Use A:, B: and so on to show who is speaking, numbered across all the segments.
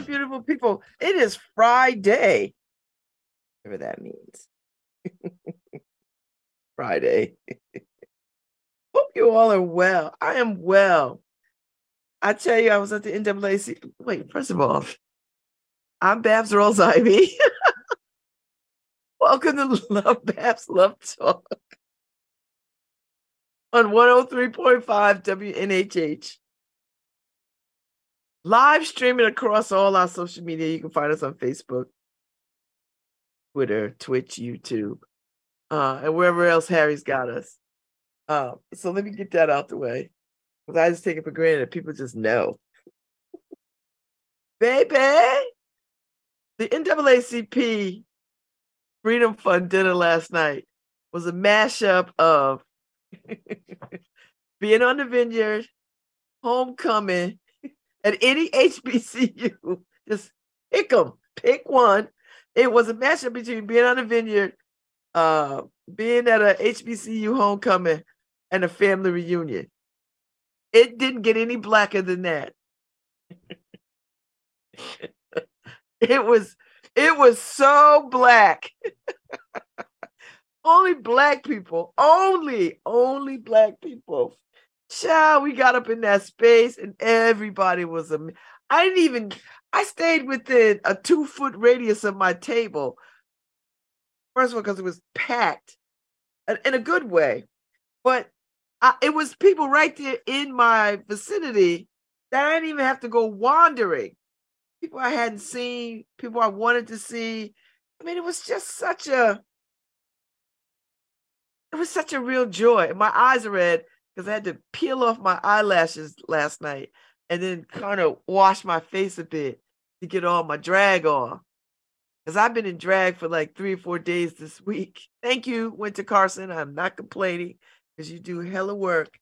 A: Morning, beautiful people. It is Friday, whatever that means. Friday. Hope you all are well. I am well. I tell you, I was at the NAAC. Wait, first of all, I'm Babz Rawls-Ivy. Welcome to Love Babz Love Talk on 103.5 WNHH. Live streaming across all our social media. You can find us on Facebook, Twitter, Twitch, YouTube, uh, and wherever else Harry's got us. Uh, so let me get that out the way. Because I just take it for granted people just know. Baby, the NAACP Freedom Fund dinner last night was a mashup of being on the vineyard, homecoming, at any HBCU. Just pick them, pick one. It was a matchup between being on the vineyard, uh, being at a HBCU homecoming, and a family reunion. It didn't get any blacker than that. it was it was so black. only black people, only, only black people. Child, we got up in that space and everybody was a. I didn't even. I stayed within a two foot radius of my table. First of all, because it was packed, in a good way, but I, it was people right there in my vicinity that I didn't even have to go wandering. People I hadn't seen, people I wanted to see. I mean, it was just such a. It was such a real joy. My eyes are red because I had to peel off my eyelashes last night and then kind of wash my face a bit to get all my drag off. Because I've been in drag for like three or four days this week. Thank you, Winter Carson. I'm not complaining because you do hella work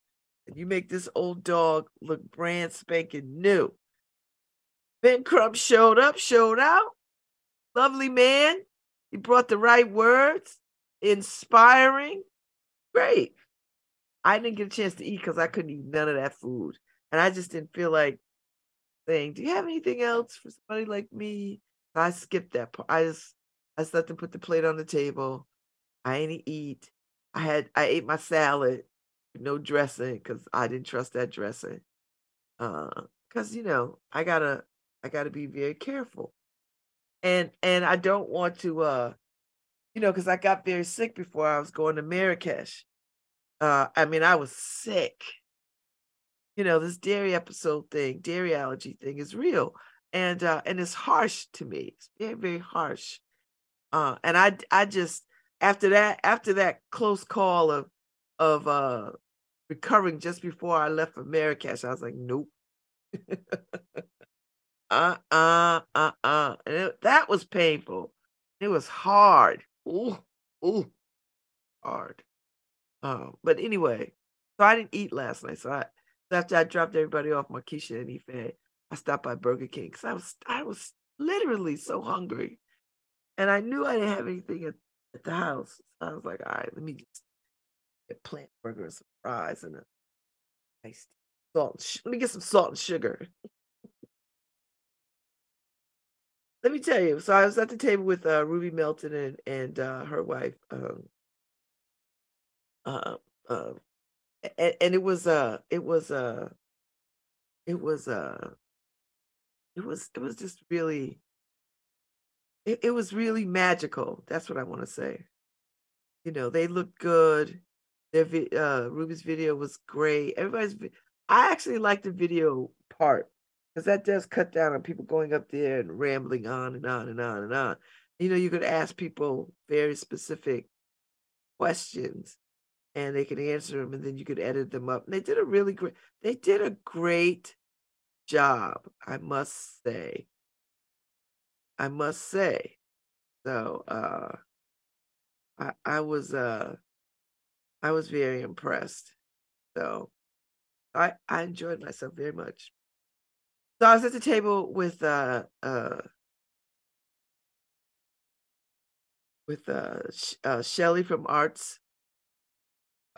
A: and you make this old dog look brand spanking new. Ben Crump showed up, showed out. Lovely man. He brought the right words, inspiring. Great. I didn't get a chance to eat because I couldn't eat none of that food. And I just didn't feel like saying, Do you have anything else for somebody like me? I skipped that part. I just I just let them put the plate on the table. I ain't eat. I had I ate my salad, no dressing, because I didn't trust that dressing. Uh, because you know, I gotta I gotta be very careful. And and I don't want to uh you know, because I got very sick before I was going to Marrakesh. Uh, I mean, I was sick. You know, this dairy episode thing, dairy allergy thing is real. And uh, and it's harsh to me. It's very, very harsh. Uh, and I I just after that, after that close call of of uh recovering just before I left for Marrakesh, I was like, nope. uh uh uh uh. And it, that was painful. It was hard. Ooh, ooh, hard. Um, but anyway, so I didn't eat last night. So I after I dropped everybody off, Markeisha and Ife, I stopped by Burger King because I was I was literally so hungry, and I knew I didn't have anything at, at the house. So I was like, all right, let me just get plant burger and some fries and a nice salt. Sh- let me get some salt and sugar. let me tell you. So I was at the table with uh, Ruby Melton and and uh, her wife. Um, uh, uh, and, and it was uh it was uh it was uh it was it was just really it, it was really magical that's what i want to say. You know they looked good their uh ruby's video was great everybody's i actually like the video part because that does cut down on people going up there and rambling on and on and on and on. You know you could ask people very specific questions and they can answer them and then you could edit them up. And they did a really great they did a great job, I must say. I must say. So uh I I was uh I was very impressed. So I I enjoyed myself very much. So I was at the table with uh uh with uh, uh Shelly from Arts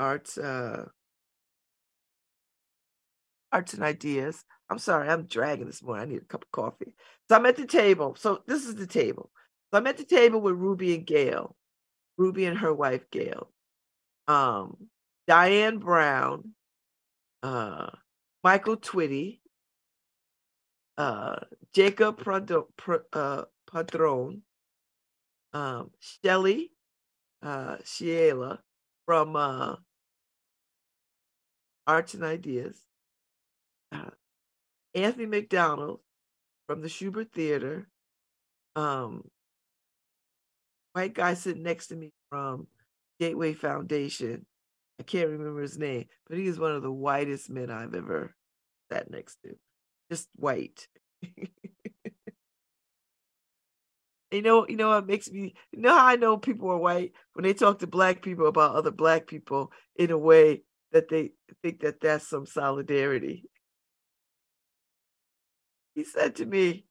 A: arts uh Arts and Ideas. I'm sorry, I'm dragging this morning. I need a cup of coffee. So I'm at the table. So this is the table. So I'm at the table with Ruby and Gail, Ruby and her wife Gail, um, Diane Brown, uh, Michael Twitty, uh, Jacob Prado, uh, Padron, um, Shelly, uh, Shiela from uh, Arts and Ideas, uh, Anthony McDonald from the Shubert Theater, um, white guy sitting next to me from Gateway Foundation. I can't remember his name, but he is one of the whitest men I've ever sat next to. Just white. you know, you know what makes me you know how I know people are white when they talk to black people about other black people in a way that they think that that's some solidarity. He said to me,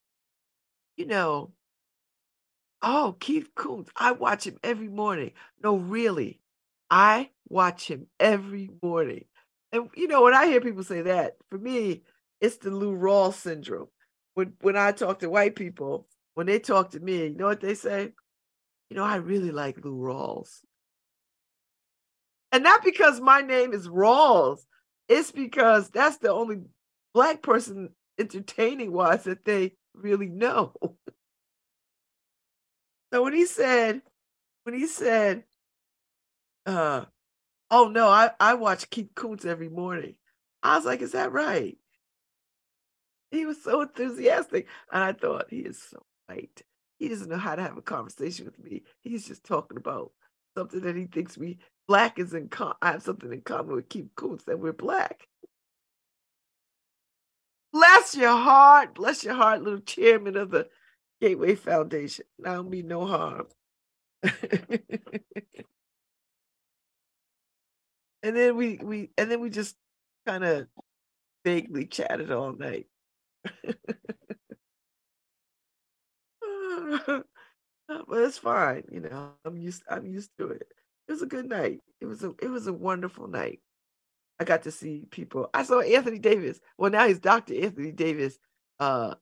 A: you know, oh, Keith Kountz, I watch him every morning. No, really, I watch him every morning. And you know, when I hear people say that, for me, it's the Lou Rawls syndrome. When when I talk to white people, when they talk to me, you know what they say? You know, I really like Lou Rawls. And not because my name is Rawls, it's because that's the only black person entertaining wise that they really know. so when he said, when he said, uh, oh no, I, I watch Keith Kountz every morning. I was like, is that right? He was so enthusiastic. And I thought, he is so right. He doesn't know how to have a conversation with me. He's just talking about something that he thinks we black is in com- I have something in common with Keith Kountz that we're black. Bless your heart, bless your heart, little chairman of the Gateway Foundation. I don't no harm. and then we we and then we just kind of vaguely chatted all night. but it's fine, you know. I'm used. I'm used to it. It was a good night. It was a. It was a wonderful night. I got to see people. I saw Anthony Davis. Well, now he's Dr. Anthony Davis, uh,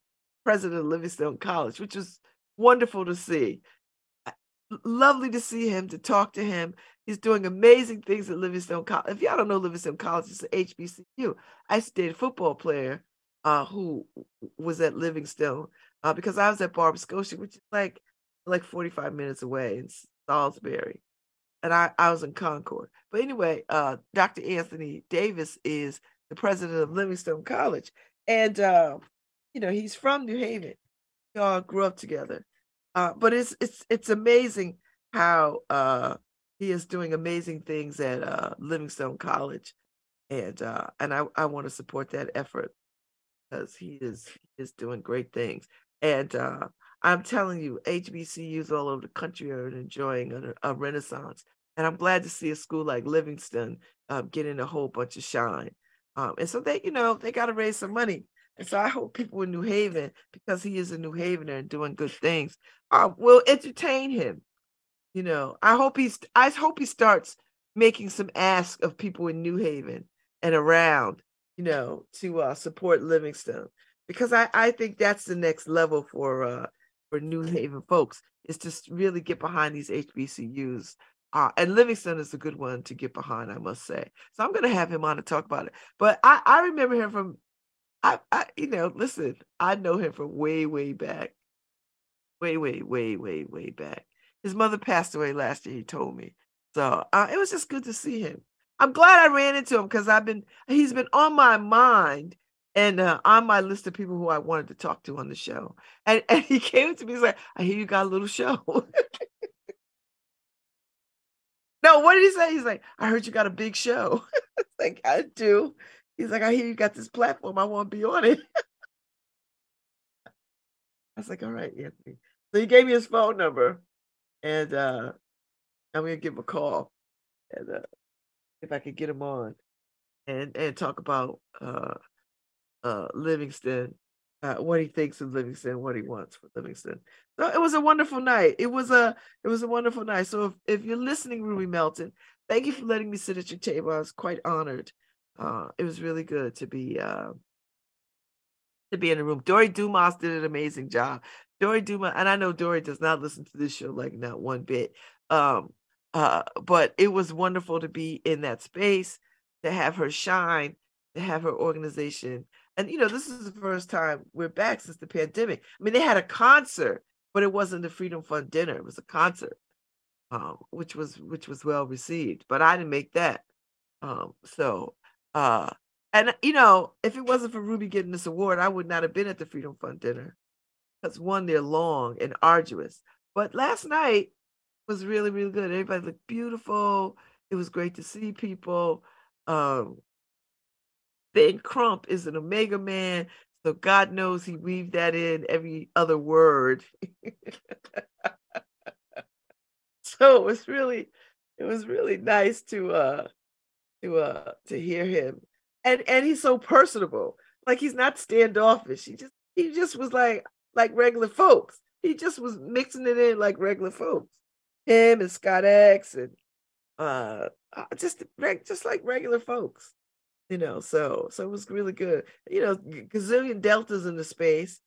A: president of Livingstone College, which was wonderful to see. Lovely to see him, to talk to him. He's doing amazing things at Livingstone College. If y'all don't know Livingstone College, it's an HBCU. I date a football player uh, who was at Livingstone uh, because I was at Barber Scotia, which is like like 45 minutes away in Salisbury. And I, I was in Concord. But anyway, uh, Dr. Anthony Davis is the president of Livingstone College. And, uh, you know, he's from New Haven. We all grew up together. Uh, but it's it's it's amazing how uh, he is doing amazing things at uh, Livingstone College. And uh, and I, I want to support that effort because he is he is doing great things. And uh, I'm telling you, HBCUs all over the country are enjoying a, a renaissance. And I'm glad to see a school like Livingstone uh, getting a whole bunch of shine. Um, and so they, you know, they got to raise some money. And so I hope people in New Haven, because he is a New Havener and doing good things, uh, will entertain him. You know, I hope he's, I hope he starts making some ask of people in New Haven and around, you know, to uh, support Livingstone because I, I think that's the next level for uh, for New Haven folks is to really get behind these HBCUs. Uh, and Livingstone is a good one to get behind, I must say. So I'm going to have him on to talk about it. But I, I remember him from, I, I, you know, listen, I know him from way, way back, way, way, way, way, way back. His mother passed away last year. He told me, so uh, it was just good to see him. I'm glad I ran into him because I've been, he's been on my mind and uh, on my list of people who I wanted to talk to on the show. And, and he came to me, he's like, I hear you got a little show. no, what did he say? He's like, I heard you got a big show. like, I do. He's like, I hear you got this platform. I want to be on it. I was like, all right, Anthony. So he gave me his phone number and uh, I'm going to give him a call and uh, if I could get him on and, and talk about uh, Livingstone, uh, what he thinks of Livingstone, what he wants for Livingstone. So it was a wonderful night. It was a it was a wonderful night. So if, if you're listening, Ruby Melton, thank you for letting me sit at your table. I was quite honored uh, it was really good to be uh, to be in the room. Dori Dumas did an amazing job. Dori Dumas, and I know Dori does not listen to this show like not one bit. Um, uh, but it was wonderful to be in that space, to have her shine, to have her organization. And you know, this is the first time we're back since the pandemic. I mean, they had a concert, but it wasn't the Freedom Fund dinner; it was a concert, um, which was which was well received. But I didn't make that, um, so uh, and you know, if it wasn't for Ruby getting this award, I would not have been at the Freedom Fund dinner. Because one, they're long and arduous. But last night was really, really good. Everybody looked beautiful. It was great to see people. Um, Ben Crump is an Omega man, so God knows he weaved that in every other word. so it was really, it was really nice to uh to uh to hear him and and he's so personable. Like he's not standoffish. He just he just was like like regular folks. He just was mixing it in like regular folks. Him and Scott X and uh, uh just just like regular folks. You know, so so it was really good. You know, gazillion deltas in the space,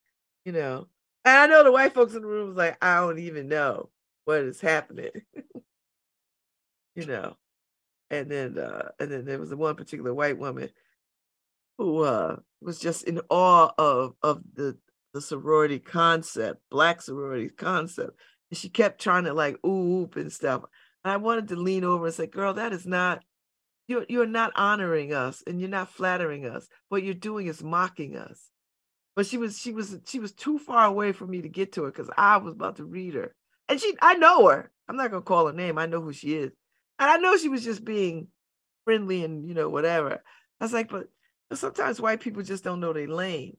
A: you know. And I know the white folks in the room was like, I don't even know what is happening. you know. And then uh and then there was the one particular white woman who uh, was just in awe of of the the sorority concept, black sorority concept. And she kept trying to like ooh and stuff. And I wanted to lean over and say, girl, that is not you're you're not honoring us and you're not flattering us. What you're doing is mocking us. But she was she was she was too far away for me to get to her because I was about to read her. And she I know her. I'm not gonna call her name. I know who she is. And I know she was just being friendly and you know, whatever. I was like, but sometimes white people just don't know their lane.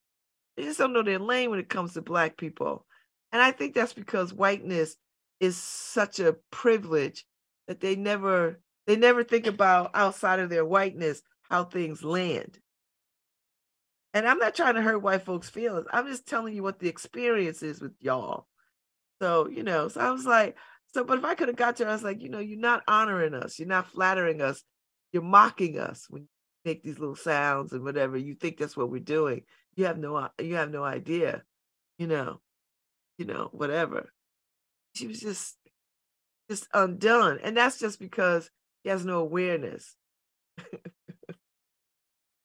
A: They just don't know their lane when it comes to black people. And I think that's because whiteness is such a privilege that they never they never think about outside of their whiteness how things land. And I'm not trying to hurt white folks' feelings. I'm just telling you what the experience is with y'all. So, you know, so I was like, so, but if I could have got to her, I was like, you know, you're not honoring us, you're not flattering us, you're mocking us when you make these little sounds and whatever you think that's what we're doing you have no you have no idea you know you know whatever she was just just undone and that's just because he has no awareness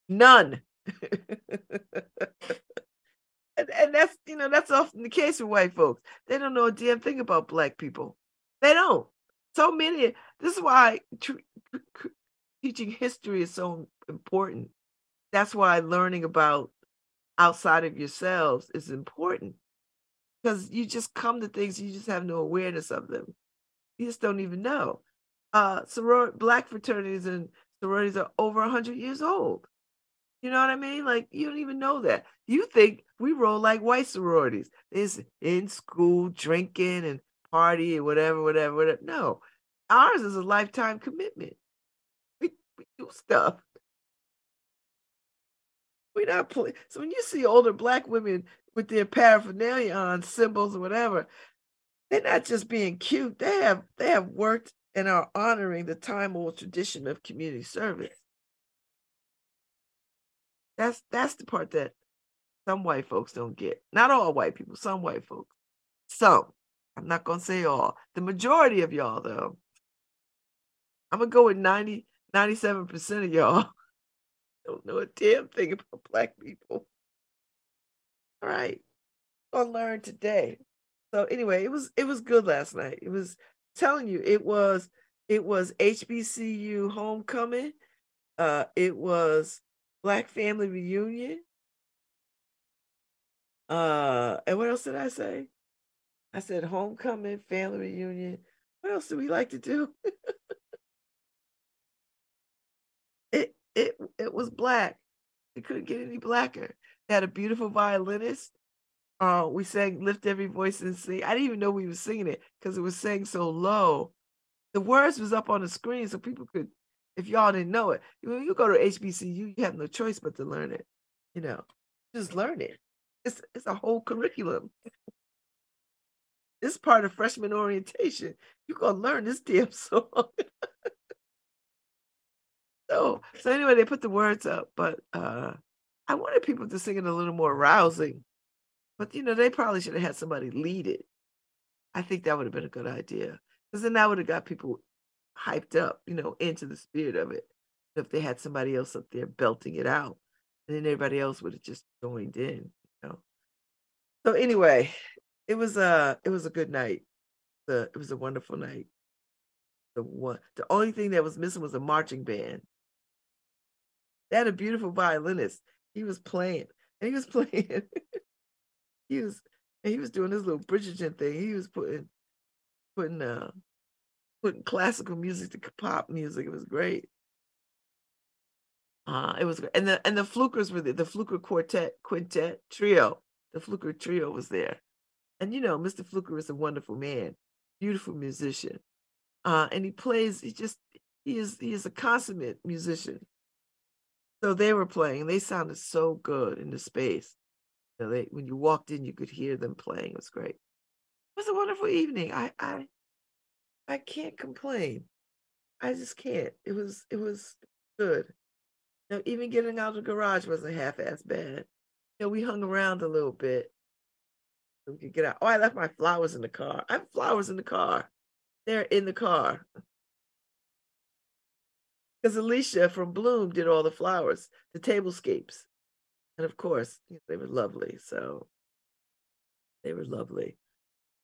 A: none and, and that's you know that's often the case with white folks they don't know a damn thing about black people they don't so many this is why tr- teaching history is so important. That's why learning about outside of yourselves is important because you just come to things you just have no awareness of them. You just don't even know. Uh, soror- black fraternities and sororities are over 100 years old. You know what I mean? Like, you don't even know that. You think we roll like white sororities. It's in school, drinking and party and whatever, whatever, whatever. No, ours is a lifetime commitment. We, we do stuff. We're not play- so when you see older black women with their paraphernalia on, symbols or whatever, they're not just being cute. They have they have worked and are honoring the time old tradition of community service. That's that's the part that some white folks don't get. Not all white people, some white folks. So I'm not gonna say all. The majority of y'all though. I'm gonna go with 90, 97% of y'all don't know a damn thing about black people. All right. Gonna learn today. So anyway, it was it was good last night. It was telling you it was it was HBCU homecoming. Uh it was Black Family Reunion. Uh and what else did I say? I said homecoming, family reunion. What else do we like to do? it it it was black. It couldn't get any blacker. They had a beautiful violinist. Uh, we sang "Lift Every Voice and Sing." I didn't even know we were singing it because it was sang so low. The words was up on the screen, so people could, if y'all didn't know it, when you go to HBCU, you have no choice but to learn it. You know, just learn it. It's it's a whole curriculum. this part of freshman orientation. You're gonna learn this damn song. So so anyway, they put the words up, but uh I wanted people to sing it a little more rousing. But you know, they probably should have had somebody lead it. I think that would have been a good idea. Because then that would have got people hyped up, you know, into the spirit of it. If they had somebody else up there belting it out, and then everybody else would have just joined in, you know. So anyway, it was a it was a good night. The it was a wonderful night. The one the only thing that was missing was a marching band. They had a beautiful violinist. He was playing, and he was playing. He was he was doing his little Bridgerton thing. He was putting putting uh putting classical music to pop music. It was great. Uh, it was and the and the Flukers were there, the Fluker quartet, quintet, trio. The Fluker trio was there. And you know, Mr. Fluker is a wonderful man, beautiful musician. Uh, and he plays, he just he is he is a consummate musician. So they were playing, they sounded so good in the space. They when you walked in, you could hear them playing. It was great. It was a wonderful evening. I I I can't complain. I just can't. It was it was good. Know, even getting out of the garage wasn't half as bad. You know, we hung around a little bit. So we could get out. Oh, I left my flowers in the car. I have flowers in the car. They're in the car. Because Alicia from Bloom did all the flowers, the tablescapes. And of course, they were lovely. So they were lovely.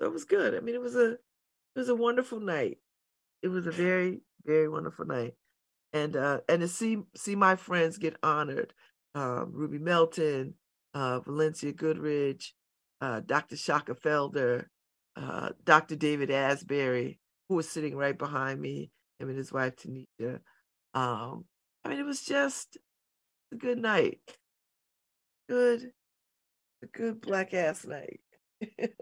A: So it was good. I mean, it was a it was a wonderful night. It was a very, very wonderful night. And uh and to see see my friends get honored. Um, Ruby Melton, uh, Valencia Goodrich, uh, Dr. Shaka Felder, uh, Dr. David Asbury, who was sitting right behind me, him and his wife Tanisha. Um, I mean, it was just a good night. Good, a good black ass night. the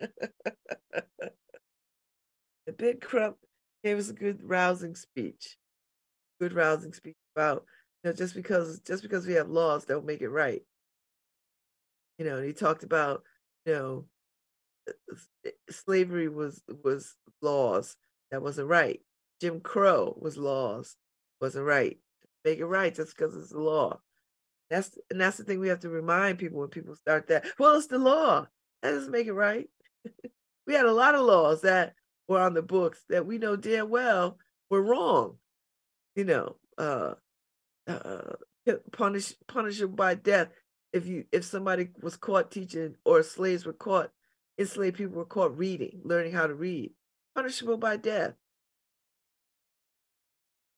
A: big crump gave us a good rousing speech. Good rousing speech about you know just because just because we have laws don't make it right. You know, and he talked about you know eh, slavery was was laws that wasn't right. Jim Crow was laws wasn't right. Make it right just because it's the law. That's and that's the thing we have to remind people when people start that. Well, it's the law. That doesn't make it right. we had a lot of laws that were on the books that we know damn well were wrong. You know, uh, uh, punish punishable by death if you if somebody was caught teaching or slaves were caught enslaved people were caught reading, learning how to read, punishable by death.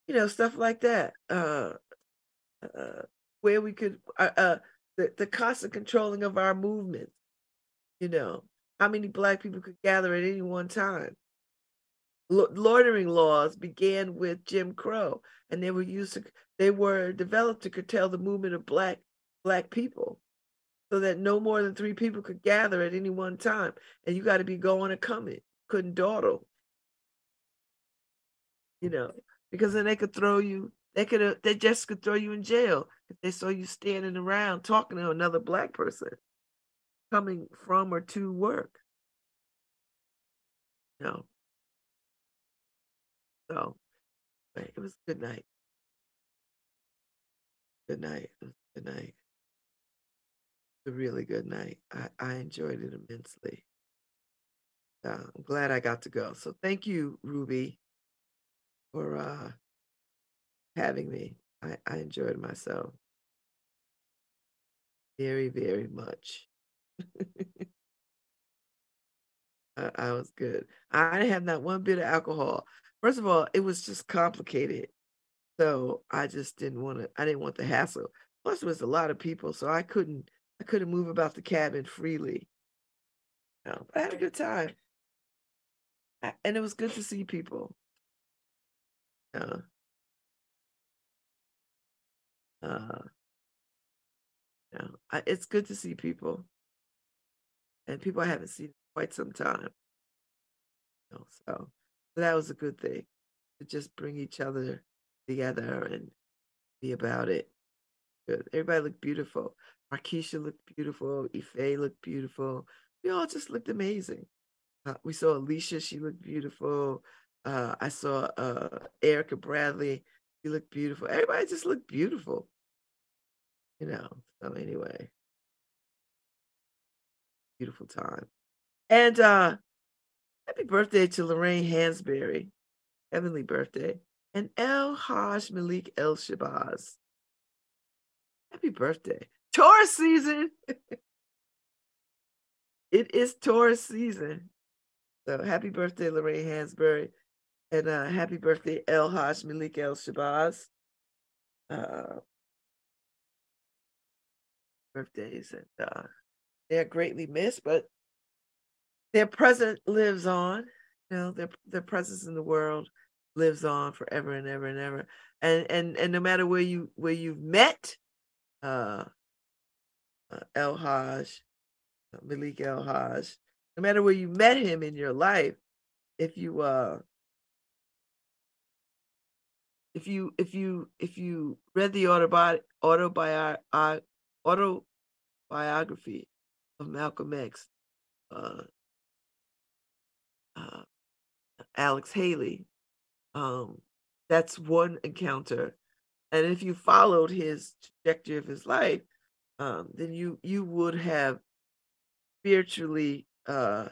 A: You know, stuff like that. Uh, uh, where we could, uh, uh, the, the constant controlling of our movements. You know, how many Black people could gather at any one time. loitering laws began with Jim Crow, and they were used to, they were developed to curtail the movement of Black Black people so that no more than three people could gather at any one time. And you got to be going and coming. Couldn't dawdle. You know, because then they could throw you, they could uh, they just could throw you in jail if they saw you standing around talking to another black person coming from or to work. No. So it was a good night. Good night. Good night a really good night. I, I enjoyed it immensely. Uh, I'm glad I got to go. So thank you, Ruby, for uh, having me. I, I enjoyed myself very, very much. I, I was good. I didn't have not one bit of alcohol. First of all, it was just complicated. So I just didn't want to, I didn't want the hassle. Plus, there was a lot of people, so I couldn't I couldn't move about the cabin freely. No, I had a good time. and it was good to see people. Uh, uh, I, it's good to see people. And people I haven't seen in quite some time. You know, so, so that was a good thing to just bring each other together and be about it. Good. Everybody looked beautiful. Markeisha looked beautiful. Ife looked beautiful. We all just looked amazing. Uh, we saw Alicia. She looked beautiful. Uh, I saw uh, Erica Bradley. You look beautiful. Everybody just looked beautiful. You know. So anyway. Beautiful time. And uh happy birthday to Lorraine Hansberry. Heavenly birthday. And El Haj Malik El Shabazz. Happy birthday. Taurus season. it is Taurus season. So happy birthday, Lorraine Hansberry. And uh, happy birthday, El Haj Malik El Shabazz. Uh, birthdays. And uh, they're greatly missed, but their present lives on. You know, their their presence in the world lives on forever and ever and ever. And and and no matter where you where you've met uh, uh El Haj, uh, Malik El Haj, no matter where you met him in your life, if you uh if you if you if you read the autobi- autobi- uh, autobiography of Malcolm X, uh, uh, Alex Haley, um, that's one encounter, and if you followed his trajectory of his life, um, then you you would have spiritually uh,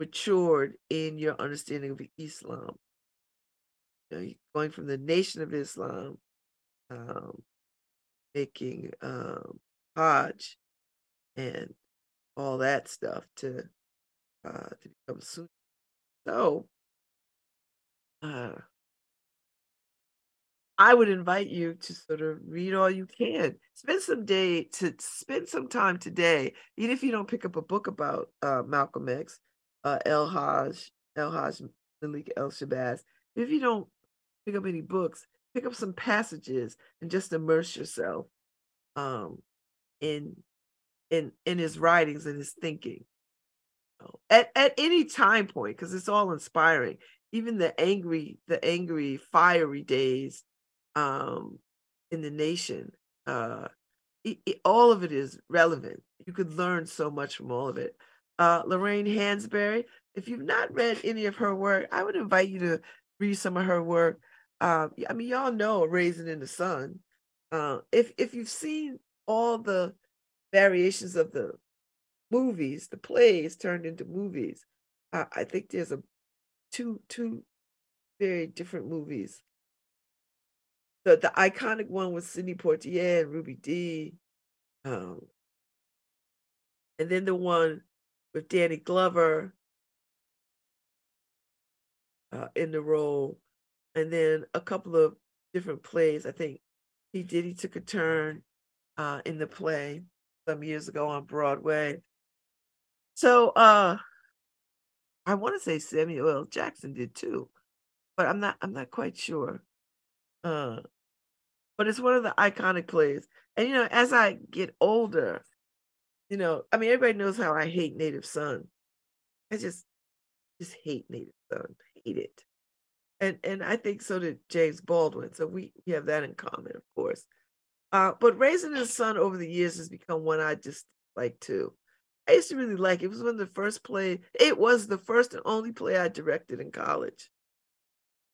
A: matured in your understanding of Islam. You know, going from the Nation of Islam, um, making um, Hajj, and all that stuff to uh, to become Sunni. So, uh, I would invite you to sort of read all you can. Spend some day to spend some time today, even if you don't pick up a book about uh, Malcolm X, uh, El Haj, El Haj Malik El Shabazz. If you don't pick up any books, pick up some passages and just immerse yourself um, in in in his writings and his thinking. At at any time point, because it's all inspiring. Even the angry, the angry, fiery days um, in the nation. Uh, it, it, all of it is relevant. You could learn so much from all of it. Uh, Lorraine Hansberry, if you've not read any of her work, I would invite you to read some of her work. Uh, I mean, y'all know "Raisin in the Sun. Uh, if if you've seen all the variations of the movies, the plays turned into movies, uh, I think there's a two two very different movies the the iconic one was Sidney Poitier and Ruby Dee. Um, and then the one with Danny Glover uh, in the role, and then a couple of different plays. I think he did. He took a turn uh, in the play some years ago on Broadway. So uh, I want to say Samuel L. Jackson did too, but I'm not. I'm not quite sure. Uh, but it's one of the iconic plays. And you know, as I get older, you know, I mean, everybody knows how I hate Native Son. I just, just hate Native Son, hate it. And and I think so did James Baldwin. So we, we have that in common, of course. Uh, but raisin the Sun over the years has become one I just like too. I used to really like it. it was one of the first play. It was the first and only play I directed in college.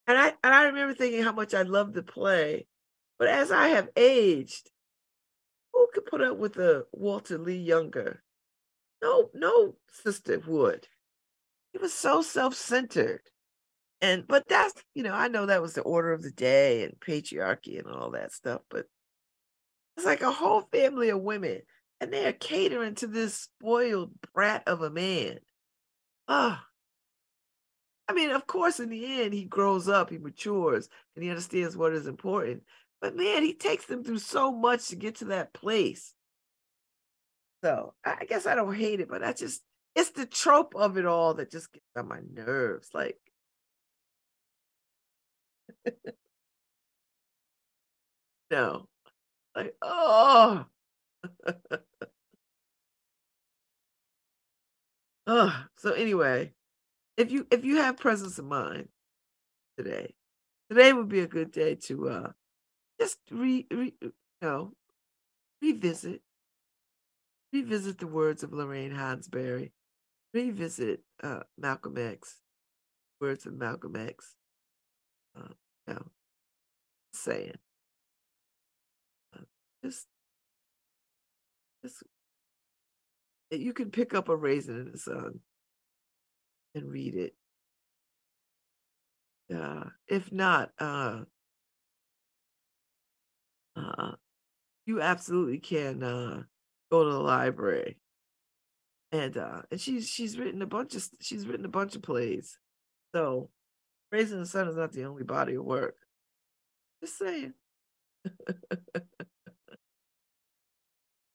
A: And I and I remember thinking how much I loved the play. But as I have aged, who could put up with a Walter Lee Younger? No, no sister would. He was so self-centered. And but that's you know, I know that was the order of the day and patriarchy and all that stuff, but it's like a whole family of women and they are catering to this spoiled brat of a man. Ah, I mean, of course, in the end, he grows up, he matures, and he understands what is important. But man, he takes them through so much to get to that place. So I guess I don't hate it, but I just, it's the trope of it all that just gets on my nerves. Like, no, like, oh. oh, so anyway, if you if you have presence of mind today, today would be a good day to uh just re, re you know revisit revisit the words of Lorraine Hansberry, revisit uh, Malcolm X, words of Malcolm X. Uh, know, saying. Just, just, you can pick up a raisin in the sun and read it. Uh, if not, uh, uh, you absolutely can uh, go to the library. And uh, and she's she's written a bunch of she's written a bunch of plays. So Raisin the Sun is not the only body of work. Just saying.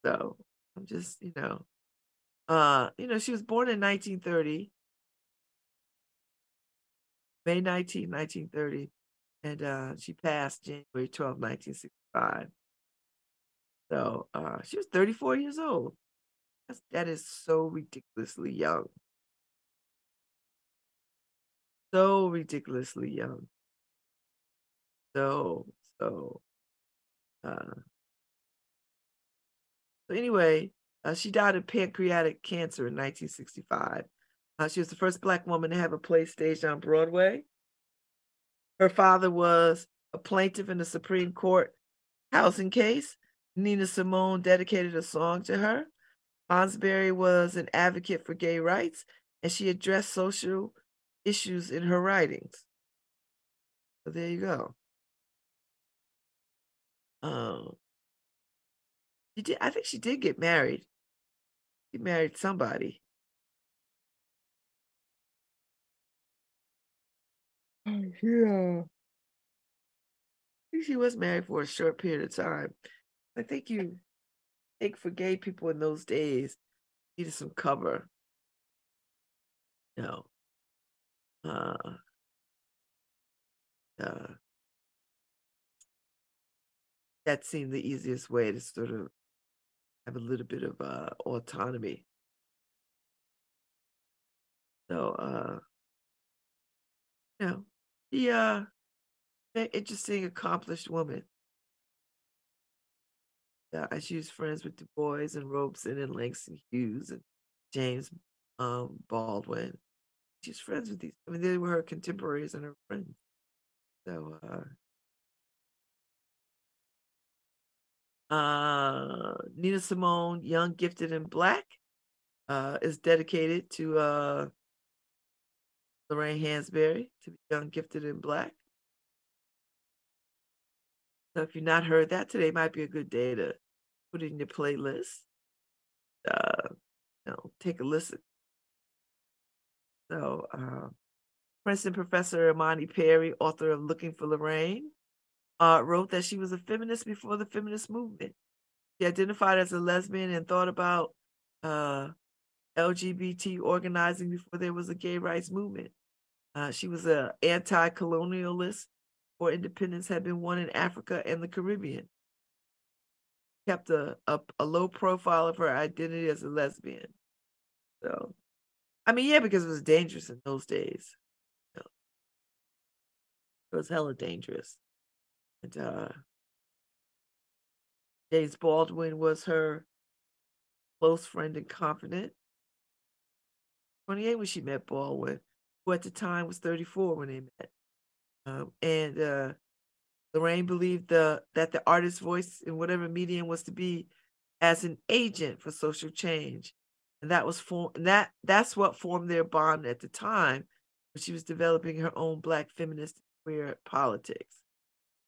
A: so I'm just, you know, uh, you know, she was born in 1930, May 19, 1930, and uh, she passed January 12, 1965. So uh, she was 34 years old. That's, that is so ridiculously young. So ridiculously young. So, so, uh, so anyway, uh, she died of pancreatic cancer in 1965. Uh, she was the first Black woman to have a play staged on Broadway. Her father was a plaintiff in the Supreme Court housing case. Nina Simone dedicated a song to her. Hansberry was an advocate for gay rights, and she addressed social issues in her writings. So there you go. Um, she did. I think she did get married. She married somebody. Yeah. I think she was married for a short period of time. I think you think for gay people in those days needed some cover. No. Uh, uh, that seemed the easiest way to sort of have a little bit of uh, autonomy. So, uh, you know, the uh, interesting, accomplished woman. Yeah, she was friends with Du Bois and Robeson and Langston Hughes and James um, Baldwin. She's friends with these. I mean, they were her contemporaries and her friends. So, uh, uh, Nina Simone, Young, Gifted, and Black, uh, is dedicated to uh, Lorraine Hansberry to be Young, Gifted, and Black. So if you've not heard that today, might be a good day to put it in your playlist. Uh, you know, take a listen. So, uh, Princeton professor Imani Perry, author of Looking for Lorraine, uh, wrote that she was a feminist before the feminist movement. She identified as a lesbian and thought about uh, LGBT organizing before there was a gay rights movement. Uh, she was an anti-colonialist, for independence had been won in Africa and the Caribbean. Kept a, a, a low profile of her identity as a lesbian. So I mean, yeah, because it was dangerous in those days. It was hella dangerous. And uh James Baldwin was her close friend and confidant. 28 when she met Baldwin, who at the time was 34 when they met. Um, and uh, Lorraine believed the, that the artist's voice in whatever medium was to be as an agent for social change and that was form that that's what formed their bond at the time when she was developing her own black feminist queer politics.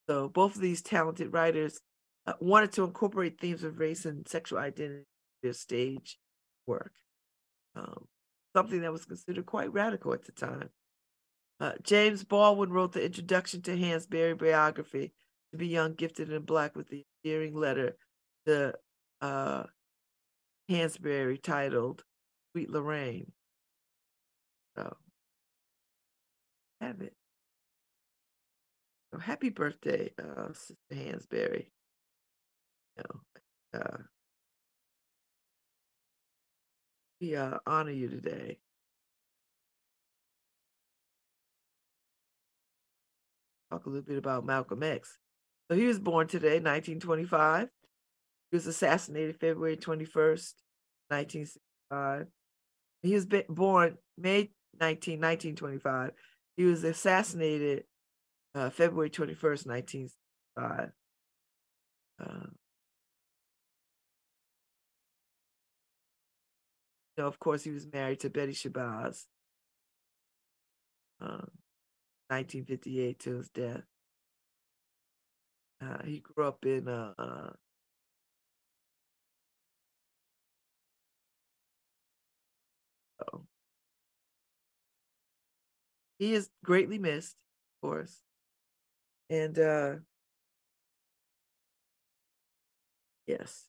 A: So both of these talented writers uh, wanted to incorporate themes of race and sexual identity in their stage work um, something that was considered quite radical at the time. Uh, james baldwin wrote the introduction to hansberry biography to be young gifted and black with the endearing letter to uh, Hansberry titled Sweet Lorraine. So have it. So happy birthday, uh, Sister Hansberry. You know, uh, we uh, honor you today. Talk a little bit about Malcolm X. So he was born today, 1925. He was assassinated February 21st, 1965. He was born May 19, 1925. He was assassinated uh, February 21st, 1965. 1965. Uh, you know, of course, he was married to Betty Shabazz. Um, 1958 to his death. Uh, he grew up in uh, he is greatly missed, of course. And uh yes.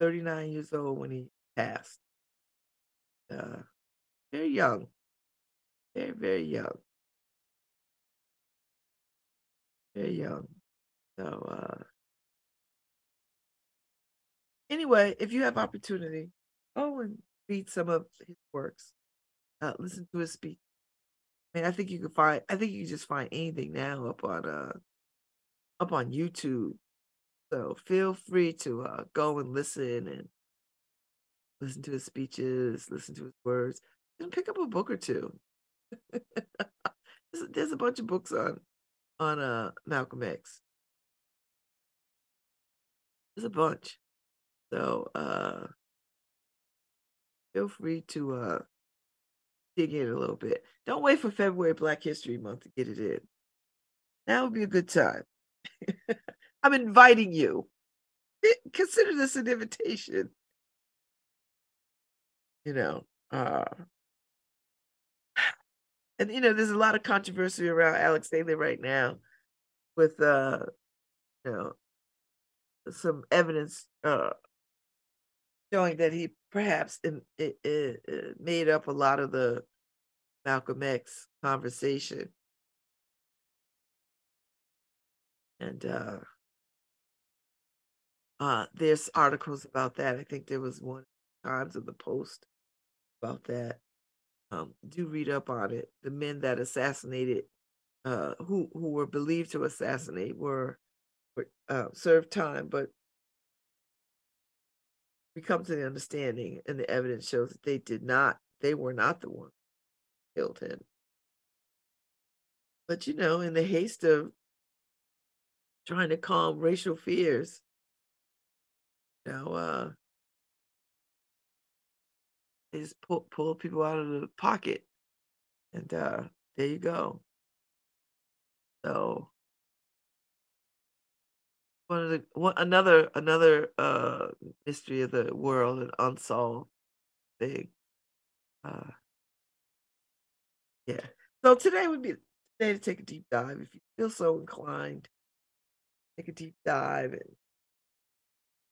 A: 39 years old when he passed. Uh very young. Very, very young. Very young. So uh anyway, if you have opportunity, go and read some of his works. Uh listen to his speech. I mean, I think you can find I think you can just find anything now up on uh up on YouTube. So feel free to uh go and listen and listen to his speeches, listen to his words, and pick up a book or two. there's, there's a bunch of books on on uh Malcolm X. There's a bunch. So uh feel free to uh dig in a little bit. Don't wait for February Black History Month to get it in. That would be a good time. I'm inviting you. Consider this an invitation. You know, uh, and you know, there's a lot of controversy around Alex Haley right now, with uh, you know, some evidence uh showing that he perhaps it, it, it made up a lot of the Malcolm X conversation. And uh, uh, there's articles about that. I think there was one Times of the Post about that. Um, do read up on it. The men that assassinated, uh, who who were believed to assassinate, were, were uh, served time, but we come to the understanding, and the evidence shows that they did not. They were not the one killed him. But you know, in the haste of trying to calm racial fears, you know, uh, they just pull pull people out of the pocket, and uh, there you go. So one of the one another another uh mystery of the world, an unsolved thing. Uh, yeah. So today would be the day to take a deep dive. If you feel so inclined, take a deep dive. And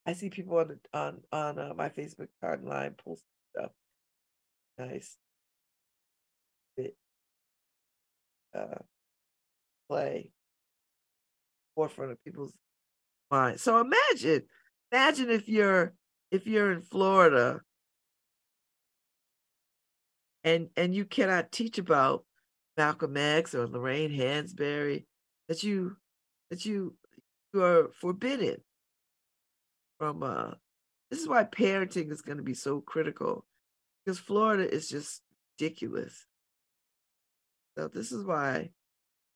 A: I see people on the, on on uh, my Facebook timeline post stuff. Nice. Bit, uh, play forefront of people's mind. So imagine, imagine if you're if you're in Florida and and you cannot teach about Malcolm X or Lorraine Hansberry, that you that you you are forbidden from uh this is why parenting is going to be so critical because Florida is just ridiculous. So this is why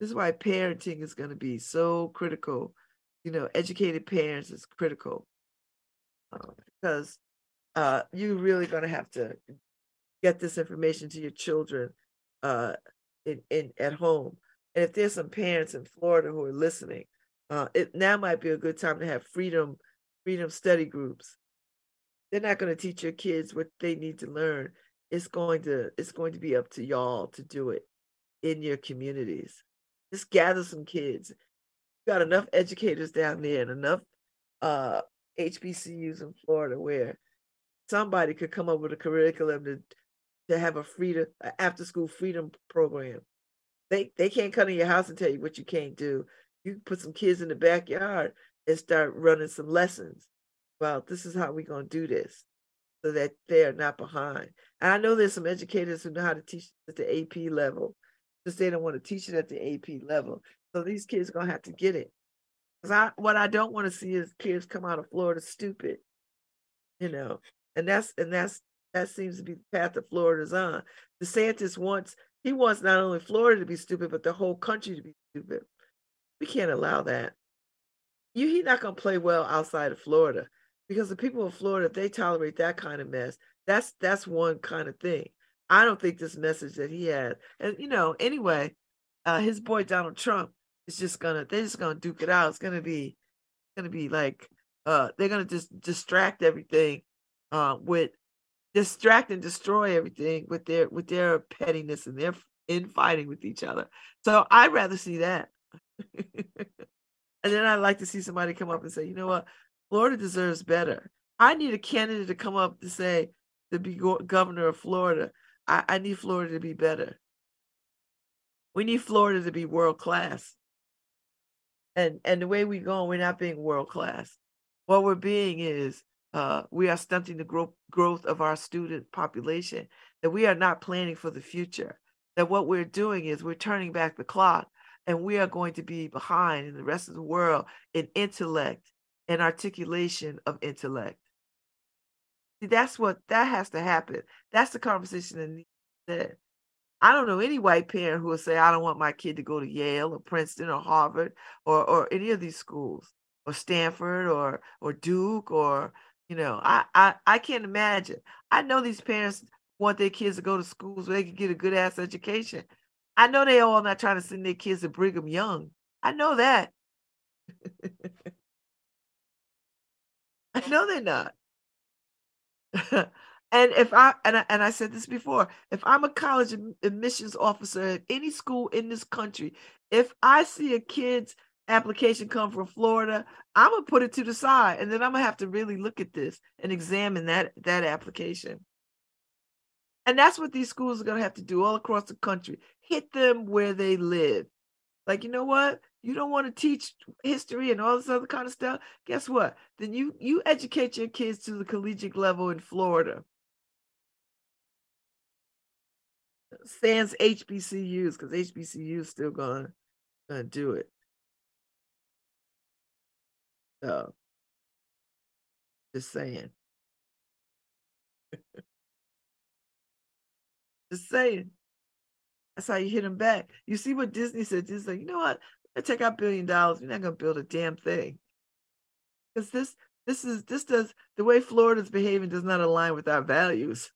A: this is why parenting is going to be so critical. You know, educated parents is critical uh, because uh, you're really going to have to get this information to your children uh, in, in at home. And if there's some parents in Florida who are listening, uh, it now might be a good time to have freedom freedom study groups. They're not going to teach your kids what they need to learn. It's going to it's going to be up to y'all to do it in your communities. Just gather some kids. You got enough educators down there and enough uh, HBCUs in Florida where somebody could come up with a curriculum to to have a freedom after school freedom program. They they can't come to your house and tell you what you can't do. You put some kids in the backyard and start running some lessons. Well, this is how we're gonna do this so that they're not behind. And I know there's some educators who know how to teach at the AP level, just they don't want to teach it at the AP level. So these kids are gonna have to get it. Because I what I don't want to see is kids come out of Florida stupid. You know, and that's and that's that seems to be the path that Florida's on. DeSantis wants he wants not only Florida to be stupid, but the whole country to be stupid. We can't allow that. You he's not gonna play well outside of Florida because the people of Florida, if they tolerate that kind of mess, that's that's one kind of thing. I don't think this message that he had, and you know, anyway, uh, his boy Donald Trump is just gonna they're just gonna duke it out. It's gonna be gonna be like uh they're gonna just distract everything uh with distract and destroy everything with their with their pettiness and their infighting with each other. So I'd rather see that. and then I'd like to see somebody come up and say, you know what, Florida deserves better. I need a candidate to come up to say to be go- governor of Florida. I, I need Florida to be better. We need Florida to be world class. And and the way we're going, we're not being world class. What we're being is uh, we are stunting the growth growth of our student population. That we are not planning for the future. That what we're doing is we're turning back the clock, and we are going to be behind in the rest of the world in intellect and articulation of intellect. See, that's what that has to happen. That's the conversation that I don't know any white parent who will say, I don't want my kid to go to Yale or Princeton or Harvard or or any of these schools or Stanford or or Duke or you know, I I, I can't imagine. I know these parents want their kids to go to schools where they can get a good ass education. I know they all not trying to send their kids to Brigham Young. I know that. I know they're not. And if I and I, and I said this before, if I'm a college admissions officer at any school in this country, if I see a kid's application come from Florida, I'm gonna put it to the side, and then I'm gonna have to really look at this and examine that that application. And that's what these schools are gonna have to do all across the country. Hit them where they live. Like, you know what? You don't want to teach history and all this other kind of stuff. Guess what? Then you you educate your kids to the collegiate level in Florida. sans HBCUs because HBCUs still gonna, gonna do it. So, just saying. just saying. That's how you hit them back. You see what Disney said? Disney, you know what? Let's take our billion dollars. We're not gonna build a damn thing. Because this this is this does the way Florida's behaving does not align with our values.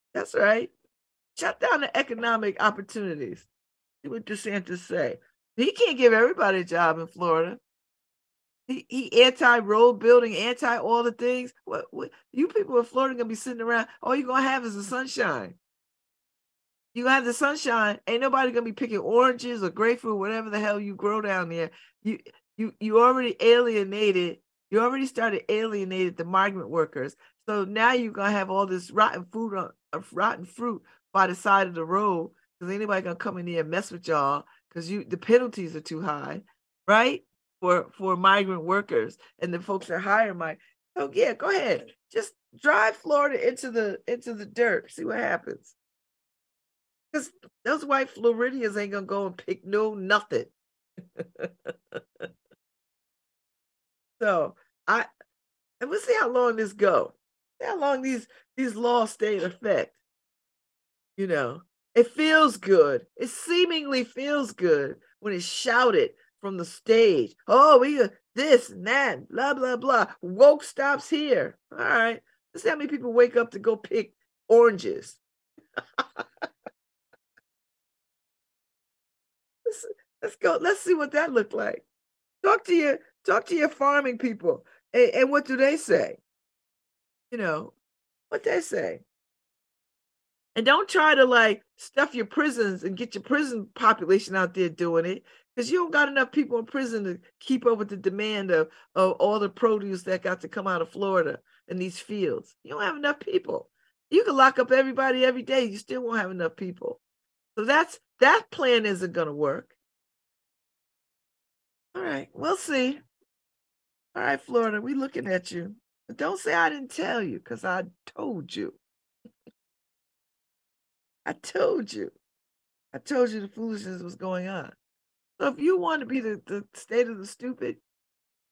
A: That's right. Shut down the economic opportunities. See what DeSantis say. He can't give everybody a job in Florida. He, he anti road building, anti all the things. What, what you people in Florida gonna be sitting around? All you're gonna have is the sunshine. You have the sunshine. Ain't nobody gonna be picking oranges or grapefruit, whatever the hell you grow down there. You you you already alienated. You already started alienated the migrant workers. So now you're gonna have all this rotten food on of rotten fruit by the side of the road because anybody gonna come in here and mess with y'all because you the penalties are too high, right? For for migrant workers and the folks that hire my so yeah, go ahead. Just drive Florida into the into the dirt, see what happens. Because those white Floridians ain't gonna go and pick no nothing. so I and we'll see how long this go. See how long these these laws stay in effect. You know, it feels good. It seemingly feels good when it's shouted from the stage. Oh, we uh, this and that, blah blah blah. Woke stops here. All right. Let's see how many people wake up to go pick oranges. let's, let's go. Let's see what that looked like. Talk to your talk to your farming people. And, and what do they say? You know, what they say. And don't try to like stuff your prisons and get your prison population out there doing it because you don't got enough people in prison to keep up with the demand of, of all the produce that got to come out of Florida in these fields. You don't have enough people. You can lock up everybody every day. You still won't have enough people. So that's that plan isn't going to work. All right, we'll see. All right, Florida, we looking at you. But don't say I didn't tell you because I told you. I told you. I told you the foolishness was going on. So if you want to be the, the state of the stupid,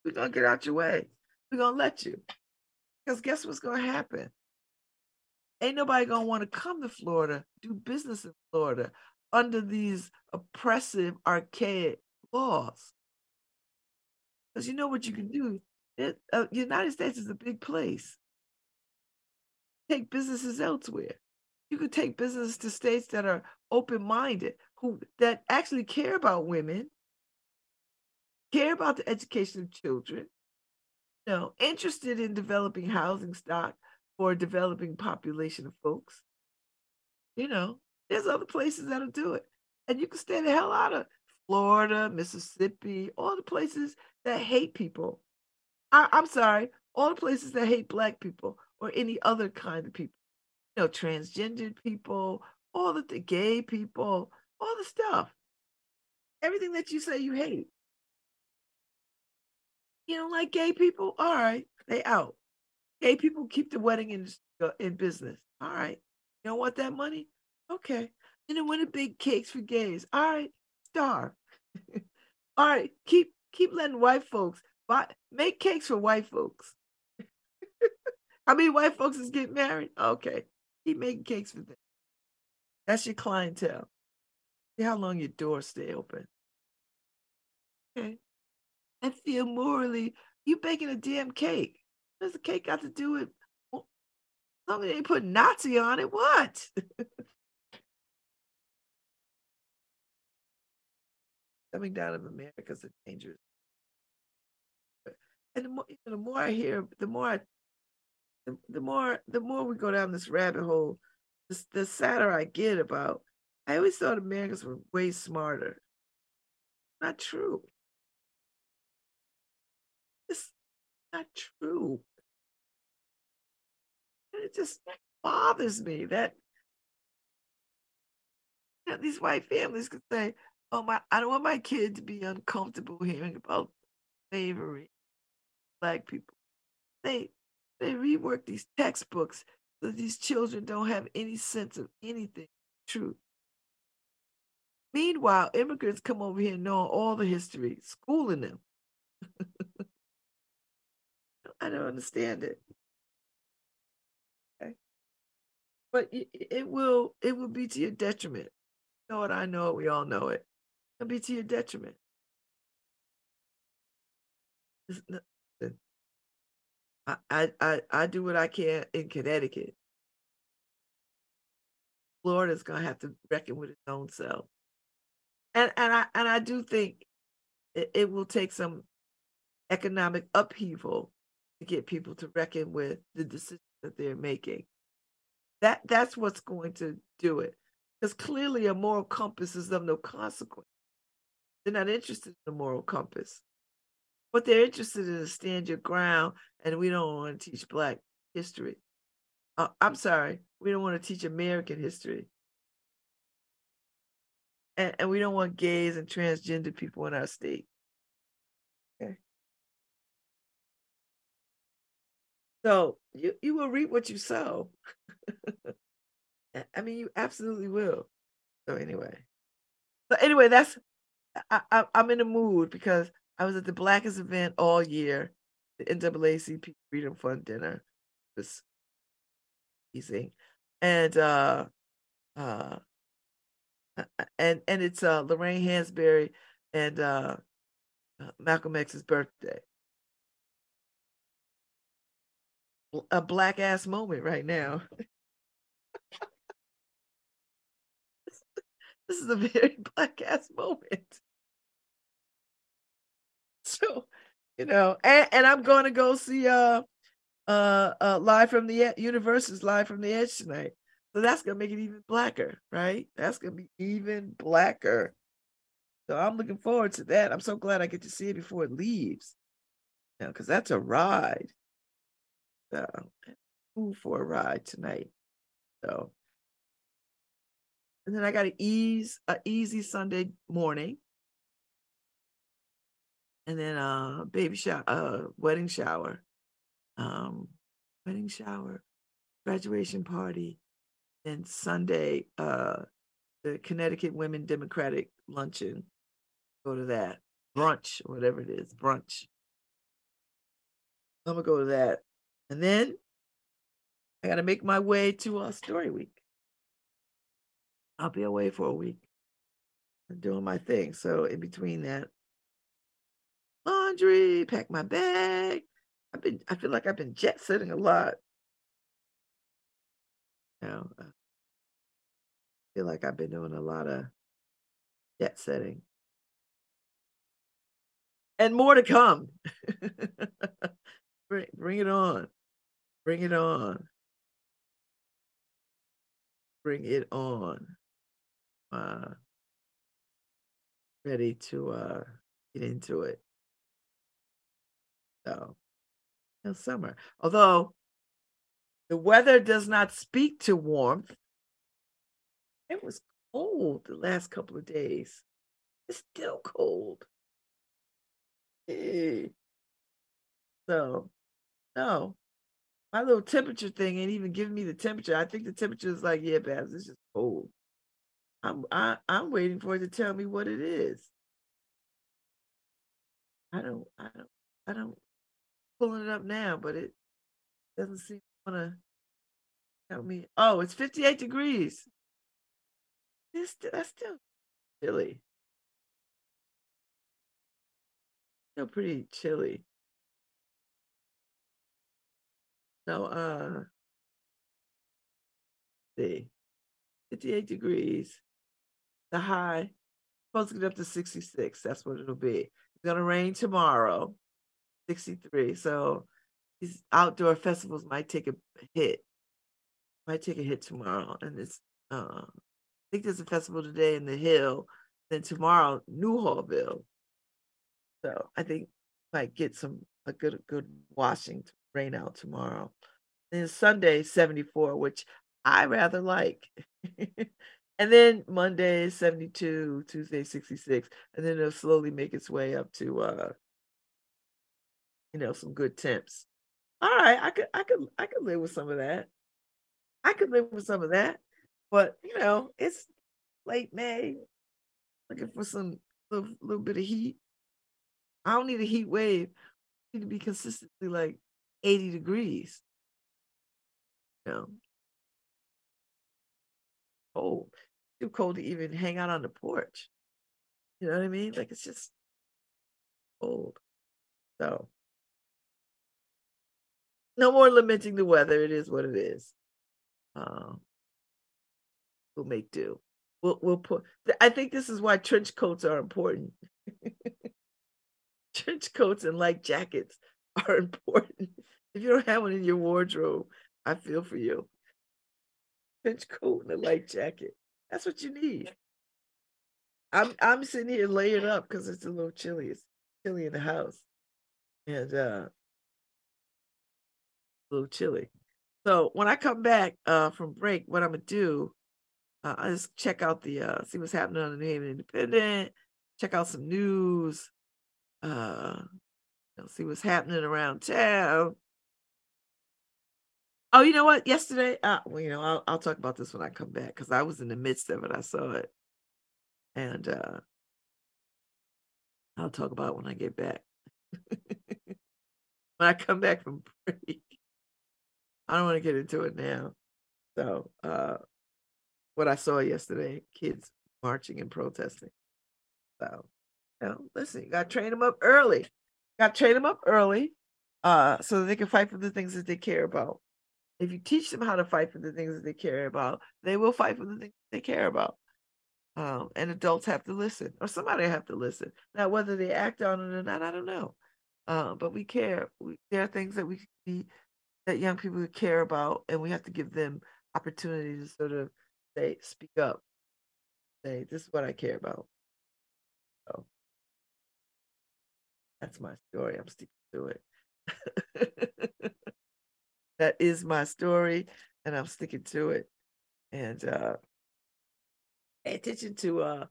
A: we're going to get out your way. We're going to let you. Because guess what's going to happen? Ain't nobody going to want to come to Florida, do business in Florida, under these oppressive, archaic laws. Because you know what you can do. It, uh, United States is a big place. Take businesses elsewhere. You could take business to states that are open-minded, who that actually care about women, care about the education of children, you know, interested in developing housing stock for a developing population of folks. You know, there's other places that'll do it. And you can stay the hell out of Florida, Mississippi, all the places that hate people. I, I'm sorry, all the places that hate black people or any other kind of people. You know, transgendered people, all the, the gay people, all the stuff. Everything that you say you hate. You don't like gay people? All right, they out. Gay people keep the wedding in uh, in business. All right. You don't want that money? Okay. You don't want to bake cakes for gays. All right, starve. All right, keep keep letting white folks buy make cakes for white folks. How many white folks is getting married? Okay, keep making cakes for them. That's your clientele. See how long your doors stay open. Okay. And feel morally, you baking a damn cake. What does the cake got to do with? Well, long as they put Nazi on it, what? Coming down of America's a dangerous. And the more, you know, the more I hear, the more I, the, more, the more we go down this rabbit hole, the, the sadder I get about. I always thought Americans were way smarter. Not true. It's not true. And it just bothers me that you know, these white families could say, Oh my I don't want my kid to be uncomfortable hearing about slavery, black people. They they rework these textbooks so these children don't have any sense of anything true. Meanwhile, immigrants come over here knowing all the history, schooling them. I don't understand it. Okay. But it, will it will be to your detriment. You know it, I know it, we all know it can be to your detriment. I, I, I, do what I can in Connecticut. Florida's gonna have to reckon with its own self. And and I and I do think it, it will take some economic upheaval to get people to reckon with the decisions that they're making. That that's what's going to do it. Because clearly a moral compass is of no consequence. They're not interested in the moral compass. What they're interested in is stand your ground, and we don't want to teach Black history. Uh, I'm sorry, we don't want to teach American history. And, and we don't want gays and transgender people in our state. Okay. So you, you will reap what you sow. I mean, you absolutely will. So anyway, so anyway, that's I, I, I'm in a mood because I was at the Blackest event all year, the NAACP Freedom Fund dinner. It was amazing, and uh, uh, and and it's uh Lorraine Hansberry and uh, uh Malcolm X's birthday. A black ass moment right now. this is a very black ass moment. You know, and, and I'm going to go see uh uh uh live from the universe is live from the edge tonight. So that's gonna make it even blacker, right? That's gonna be even blacker. So I'm looking forward to that. I'm so glad I get to see it before it leaves. You know, because that's a ride. So for a ride tonight. So and then I got an ease a easy Sunday morning and then uh baby shower uh wedding shower um wedding shower graduation party and sunday uh the connecticut women democratic luncheon go to that brunch whatever it is brunch i'm gonna go to that and then i gotta make my way to uh story week i'll be away for a week doing my thing. So in between that, laundry, pack my bag. I've been I feel like I've been jet setting a lot. Now I feel like I've been doing a lot of jet setting. And more to come. bring, bring it on. Bring it on. Bring it on. Uh, ready to uh, get into it. So, no summer. Although the weather does not speak to warmth, it was cold the last couple of days. It's still cold. Hey. So, no, my little temperature thing ain't even giving me the temperature. I think the temperature is like, yeah, Babz, it's just cold. I'm I, I'm waiting for it to tell me what it is. I don't I don't I don't pulling it up now, but it doesn't seem to want to tell me. Oh, it's 58 degrees. It's, that's still chilly. Still pretty chilly. So, uh, see, 58 degrees. The high supposed to get up to 66. That's what it'll be. It's gonna rain tomorrow. 63. So these outdoor festivals might take a hit. Might take a hit tomorrow. And it's uh I think there's a festival today in the hill, then tomorrow, New Newhallville. So I think might get some a good good washing rain out tomorrow. Then Sunday 74, which I rather like. and then Monday 72, Tuesday 66, and then it'll slowly make its way up to uh you know, some good temps. All right, I could I could I could live with some of that. I could live with some of that. But you know, it's late May. Looking for some little, little bit of heat. I don't need a heat wave. I need to be consistently like 80 degrees. You know. Cold. Too cold to even hang out on the porch. You know what I mean? Like it's just cold. So no more lamenting the weather. It is what it is. Um, we'll make do. We'll we'll put. I think this is why trench coats are important. trench coats and light jackets are important. If you don't have one in your wardrobe, I feel for you. Trench coat and a light jacket. That's what you need. I'm I'm sitting here layered up because it's a little chilly. It's chilly in the house, and uh, little chilly. So when I come back uh, from break, what I'm gonna do, uh, I just check out the uh, see what's happening on the New Haven Independent, check out some news, uh, you know, see what's happening around town. Oh, you know what? Yesterday, uh, well, you know, I'll, I'll talk about this when I come back because I was in the midst of it. I saw it, and uh, I'll talk about it when I get back. when I come back from break. I don't want to get into it now. So, uh, what I saw yesterday, kids marching and protesting. So, you know, listen, you got to train them up early. Got to train them up early uh, so that they can fight for the things that they care about. If you teach them how to fight for the things that they care about, they will fight for the things they care about. Um, and adults have to listen, or somebody have to listen. Now, whether they act on it or not, I don't know. Uh, but we care. We, there are things that we be that young people care about, and we have to give them opportunity to sort of say, speak up, say, this is what I care about. So that's my story. I'm sticking to it. that is my story, and I'm sticking to it. And uh, pay attention to uh,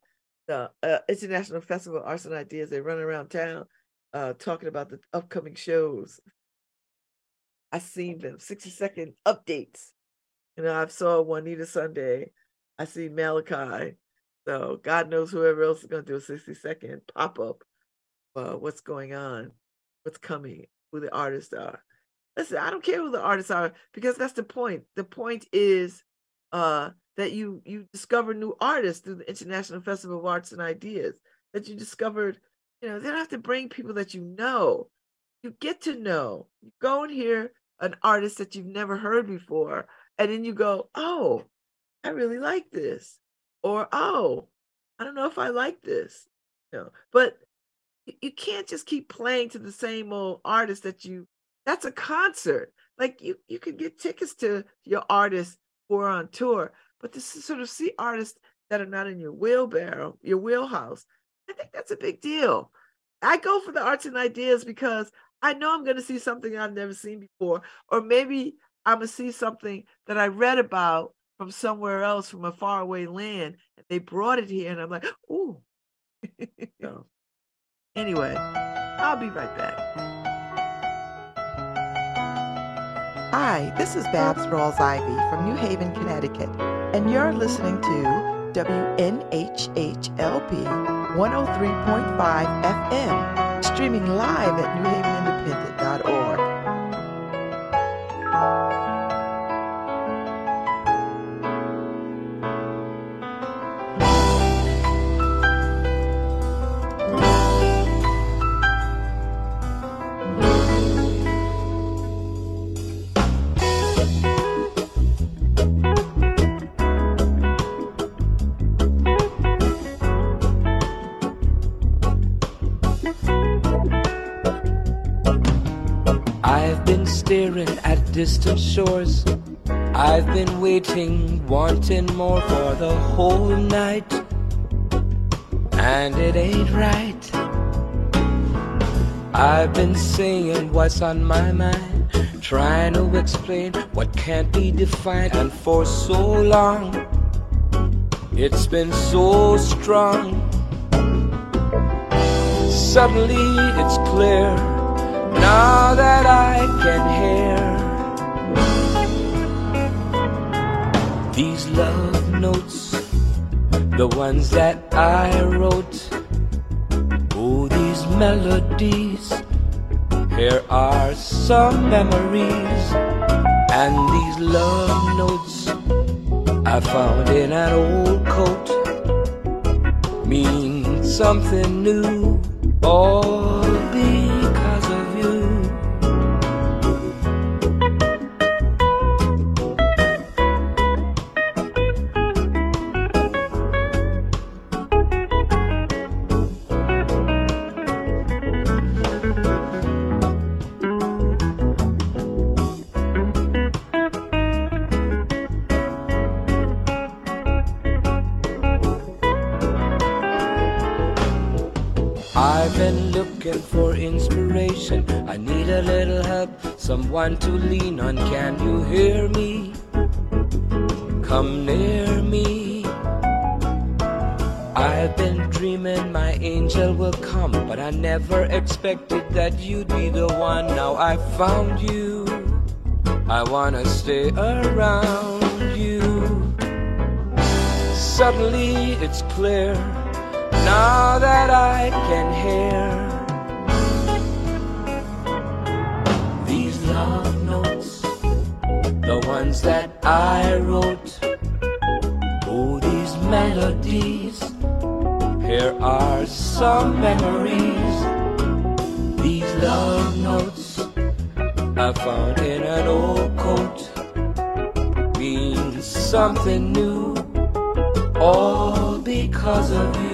A: the uh, International Festival of Arts and Ideas. They run around town uh, talking about the upcoming shows. I seen them 60 second updates. You know, I've saw Juanita Sunday. I see Malachi. So God knows whoever else is going to do a 60 second pop up. Uh, what's going on? What's coming? Who the artists are? Listen, I don't care who the artists are because that's the point. The point is uh, that you you discover new artists through the International Festival of Arts and Ideas, that you discovered, you know, they don't have to bring people that you know. You get to know. You go and hear an artist that you've never heard before, and then you go, oh, I really like this. Or, oh, I don't know if I like this. You know, but you can't just keep playing to the same old artist that you that's a concert. Like you you could get tickets to your artists who are on tour, but to sort of see artists that are not in your wheelbarrow, your wheelhouse, I think that's a big deal. I go for the arts and ideas because I know I'm going to see something I've never seen before, or maybe I'm going to see something that I read about from somewhere else from a faraway land, and they brought it here, and I'm like, ooh. so, anyway, I'll be right back.
B: Hi, this is Babz Rawls Ivy from New Haven, Connecticut, and you're listening to WNHHLP 103.5 FM, streaming live at newhavenindependent.org.
C: distant shores. I've been waiting, wanting more for the whole night, and it ain't right. I've been saying what's on my mind, trying to explain what can't be defined, and for so long, it's been so strong. Suddenly it's clear now that I can hear These love notes, the ones that I wrote. Oh, these melodies, here are some memories. And these love notes I found in an old coat mean something new. All someone to lean on. Can you hear me? Come near me. I've been dreaming my angel will come, but I never expected that you'd be the one. Now I found you. I wanna stay around you. Suddenly it's clear now that I can hear that I wrote. Oh, these melodies, here are some memories. These love notes I found in an old coat mean something new, all because of you.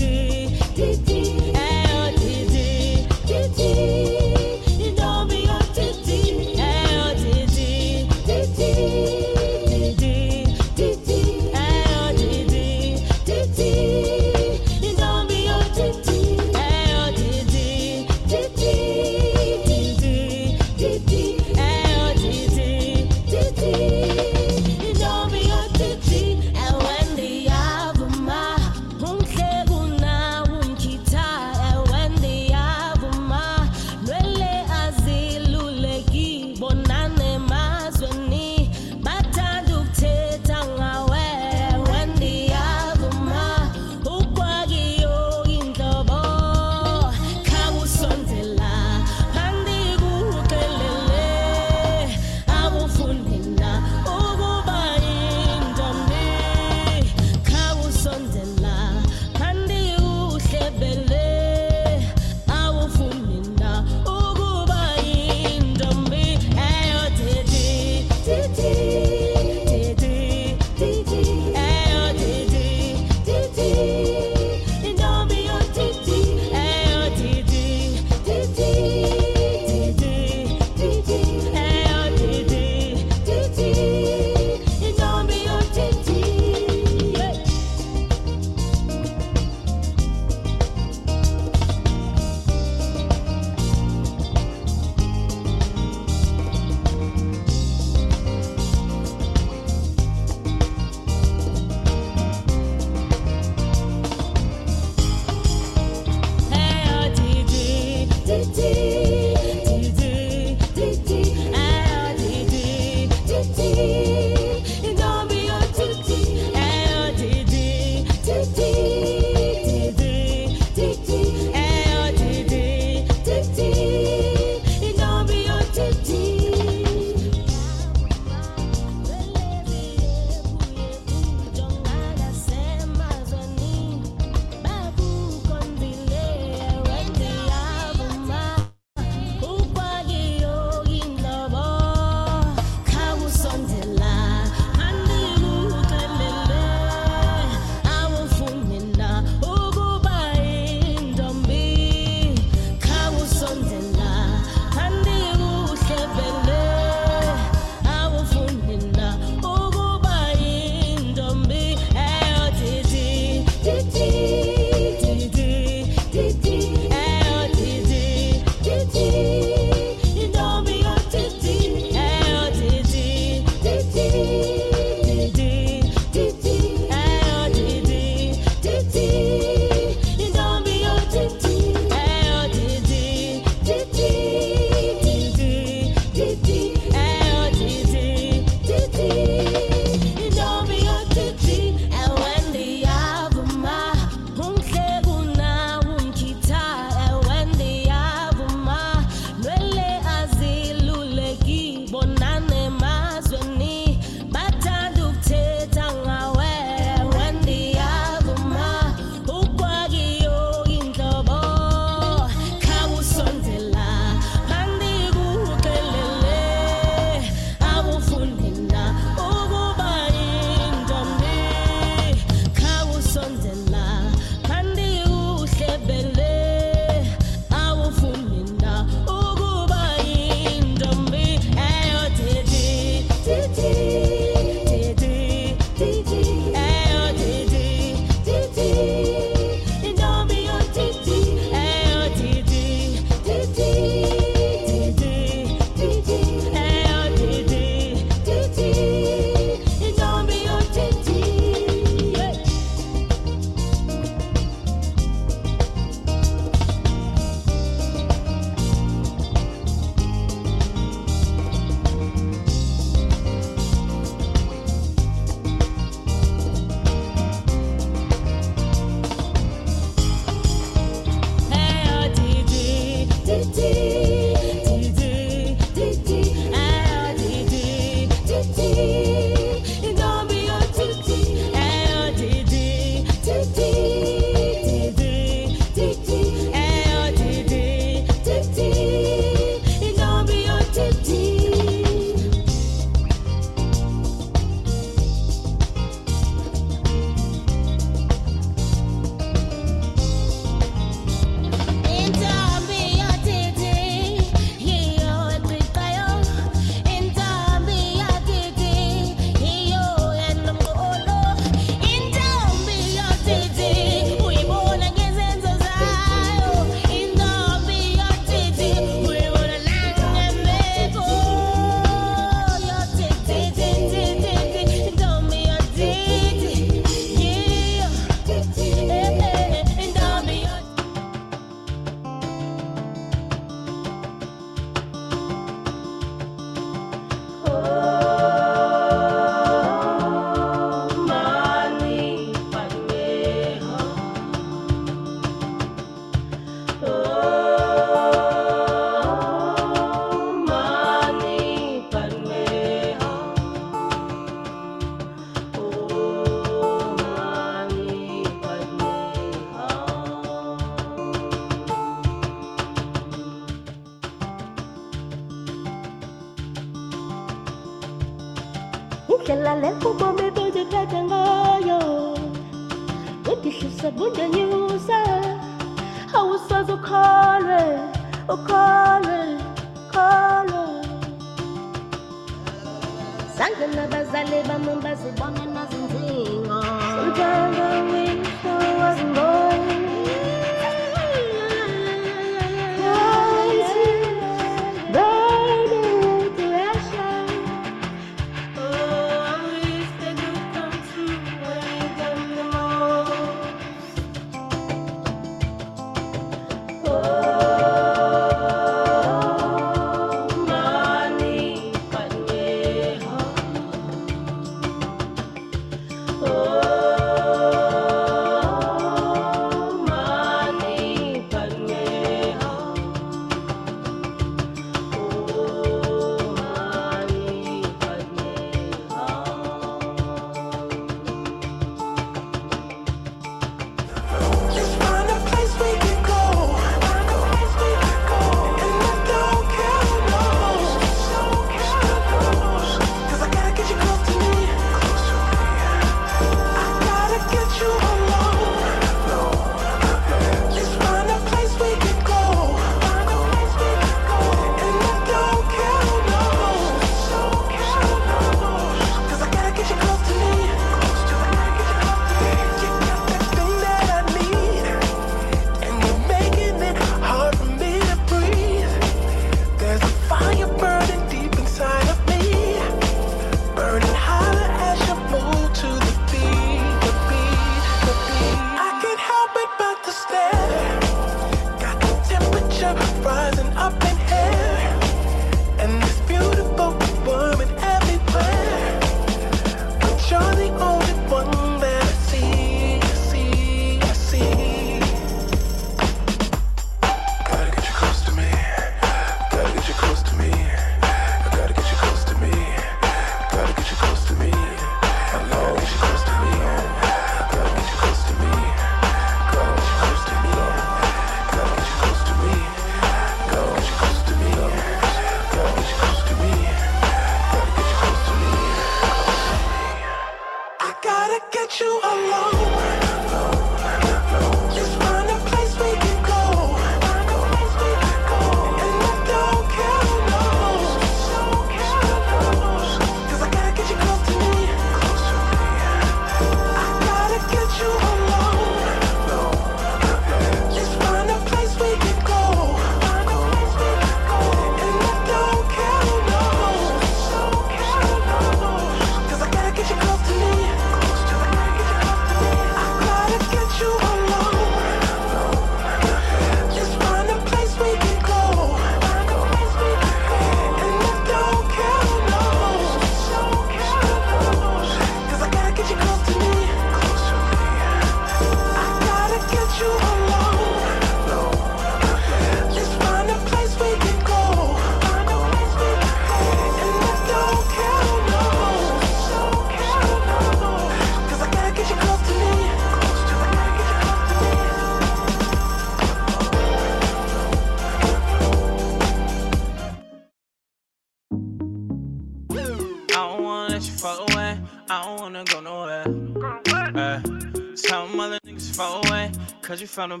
C: front of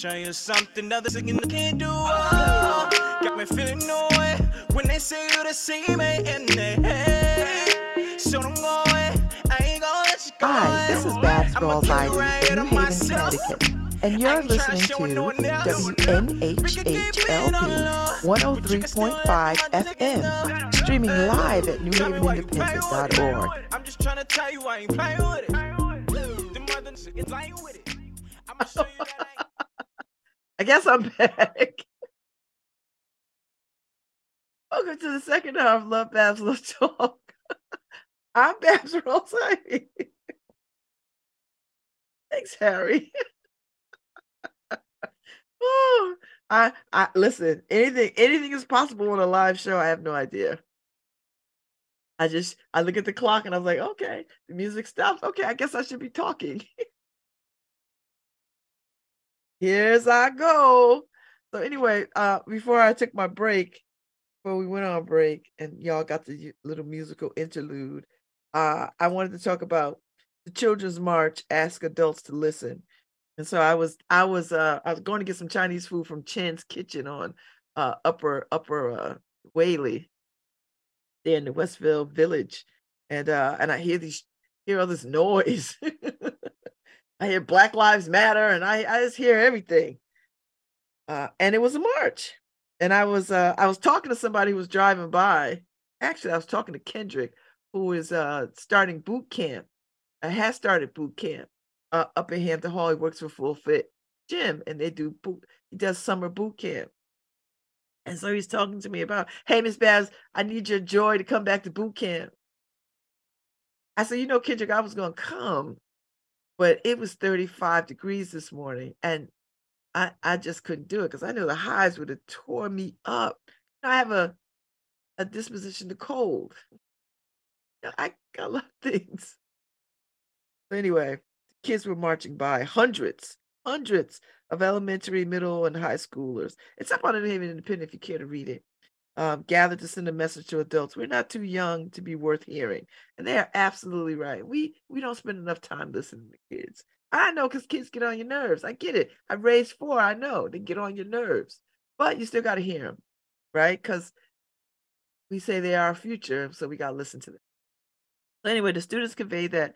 D: showing something others can't do. Oh, got me feeling no way when they say you the same eh, in head. Eh, eh. So don't go away. I ain't gonna let you go.
A: Hi, this is
D: Babz
A: Rawls-Ivy
D: right in
A: Connecticut. And you're listening to WNHHLP 103.5 FM, streaming uh, live at newhavenindependent.org.
D: I'm just trying to tell you I ain't playing with it. The with it. I'ma show you that I
A: guess I'm back. Welcome to the second half of LoveBabz LoveTalk. I'm Babz Rawls. Thanks, Harry. oh, I I listen, anything anything is possible on a live show. I have no idea. I just I look at the clock and I was like, okay, the music stops. Okay, I guess I should be talking. Here's I go. So anyway, uh before I took my break, before we went on break and y'all got the little musical interlude, uh I wanted to talk about the Children's March Ask Adults to Listen. And so I was I was uh I was going to get some Chinese food from Chen's Kitchen on uh upper upper uh Whalley there in the Westville Village. And uh and I hear these hear all this noise. I hear Black Lives Matter and I I just hear everything. Uh and it was a march. And I was uh I was talking to somebody who was driving by. Actually, I was talking to Kendrick, who is uh starting boot camp. I has started boot camp uh, up in Hamden Hall. He works for Full Fit Gym, and they do boot. He does summer boot camp, and so he's talking to me about, "Hey, Miss Babz, I need your joy to come back to boot camp." I said, "You know, Kendrick, I was gonna come, but it was 35 degrees this morning, and I I just couldn't do it because I know the highs would have tore me up. I have a a disposition to cold. I I love things." Anyway, kids were marching by, hundreds, hundreds of elementary, middle, and high schoolers. It's up on the Independent if you care to read it. Um, gathered to send a message to adults. We're not too young to be worth hearing, and they are absolutely right. We we don't spend enough time listening to kids. I know because kids get on your nerves. I get it. I raised four. I know they get on your nerves, but you still got to hear them, right? Because we say they are our future, so we got to listen to them. So anyway, the students conveyed that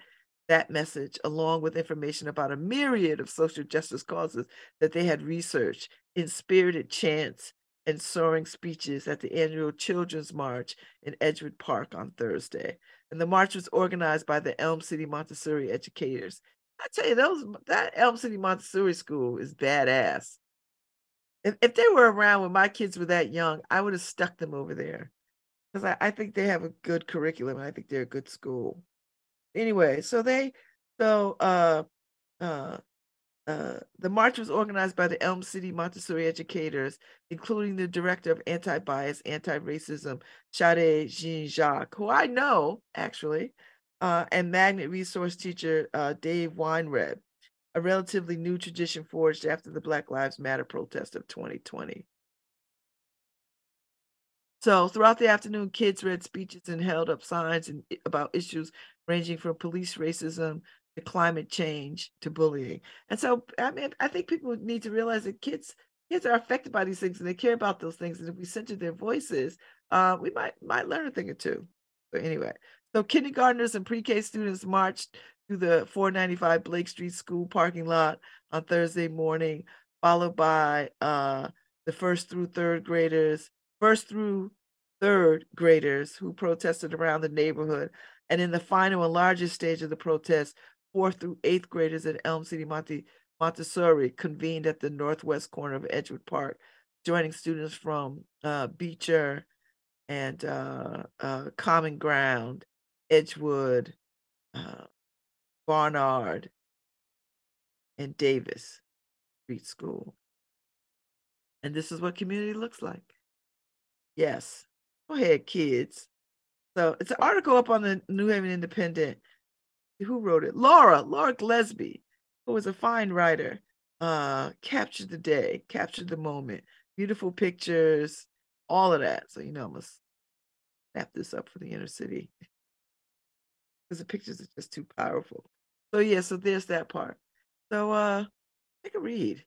A: that message along with information about a myriad of social justice causes that they had researched in spirited chants and soaring speeches at the annual Children's March in Edgewood Park on Thursday. And the march was organized by the Elm City Montessori educators. I tell you, those that Elm City Montessori school is badass. If, if they were around when my kids were that young, I would have stuck them over there because I, I think they have a good curriculum. I think they're a good school anyway, so they so uh uh uh, the march was organized by the Elm City Montessori educators, including the director of anti-bias, anti-racism, Shade Jean Jacques, who I know actually, uh, and magnet resource teacher uh, Dave Weinreb, a relatively new tradition forged after the Black Lives Matter protest of 2020. So throughout the afternoon, kids read speeches and held up signs and, about issues ranging from police racism climate change to bullying. And so, I mean, I think people need to realize that kids kids are affected by these things and they care about those things. And if we center their voices, uh, we might might learn a thing or two. But anyway, so kindergartners and pre-K students marched through the 495 Blake Street School parking lot on Thursday morning, followed by uh, the first through third graders, first through third graders who protested around the neighborhood. And in the final and largest stage of the protest, fourth through eighth graders at Elm City Monte, Montessori convened at the northwest corner of Edgewood Park, joining students from uh, Beecher and uh, uh, Common Ground, Edgewood, uh, Barnard, and Davis Street School. And this is what community looks like. Yes. Go ahead, kids. So it's an article up on the New Haven Independent. Who wrote it? Laura, Laura Glesby, who was a fine writer, uh, captured the day, captured the moment, beautiful pictures, all of that. So you know, I must snap this up for the inner city because the pictures are just too powerful. So yeah, so there's that part. So uh, take a read.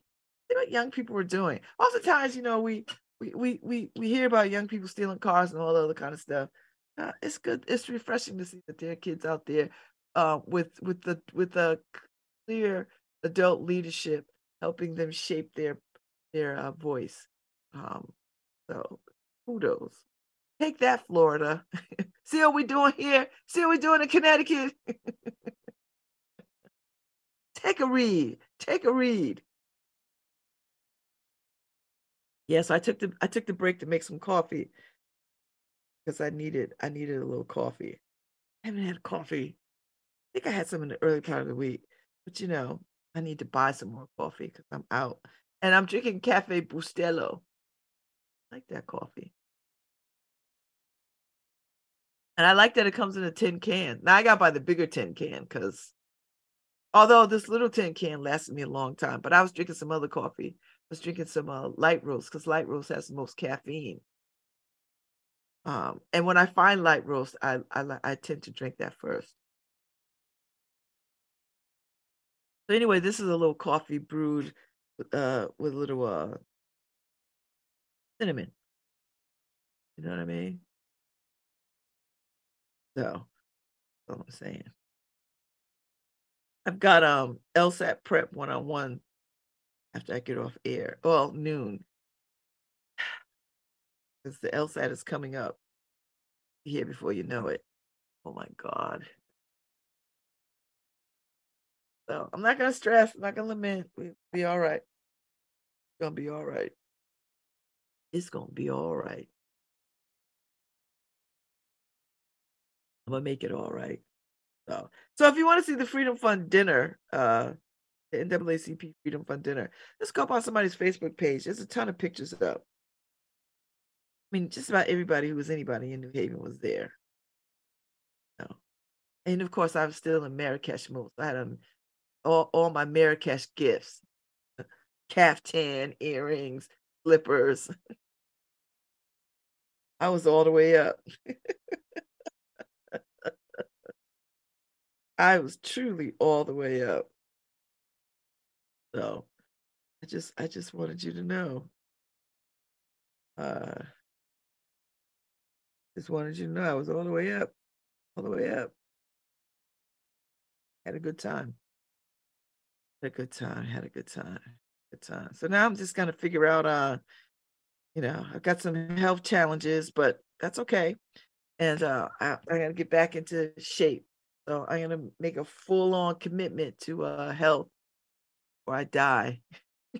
A: See what young people are doing. Oftentimes, you know, we we we we we hear about young people stealing cars and all the other kind of stuff. Uh, it's good. It's refreshing to see that there are kids out there uh, with with the with a clear adult leadership helping them shape their their uh, voice. Um, so kudos. Take that, Florida. See what we're doing here. See what we're doing in Connecticut. Take a read. Take a read. Yeah, so I took the I took the break to make some coffee because I needed I needed a little coffee. I haven't had coffee. I think I had some in the early part of the week, but you know, I need to buy some more coffee because I'm out. And I'm drinking Cafe Bustelo. I like that coffee. And I like that it comes in a tin can. Now I got to buy the bigger tin can because although this little tin can lasted me a long time, but I was drinking some other coffee. I was drinking some uh, light roast because light roast has the most caffeine. Um, and when I find light roast, I, I I tend to drink that first. So anyway, this is a little coffee brewed with uh with a little uh cinnamon. You know what I mean? So that's all I'm saying. I've got um LSAT prep one on one after I get off air. Well, noon. Because the LSAT is coming up here before you know it. Oh my God. So I'm not gonna stress, I'm not gonna lament. We'll be all right. It's gonna be all right. It's gonna be all right. I'm gonna make it all right. So, so if you want to see the Freedom Fund dinner, uh, the NAACP Freedom Fund dinner, let's go up on somebody's Facebook page. There's a ton of pictures up. I mean, just about everybody who was anybody in New Haven was there. So, and of course, I was still in Marrakesh. So I had um, all, all my Marrakesh gifts caftan, earrings, slippers. I was all the way up. I was truly all the way up. So I just I just wanted you to know. Uh just wanted you to know I was all the way up. All the way up. Had a good time. Had a good time. Had a good time. Good time. So now I'm just gonna figure out uh, you know, I've got some health challenges, but that's okay. And uh I, gotta get back into shape. So I'm gonna make a full on commitment to uh health or I die.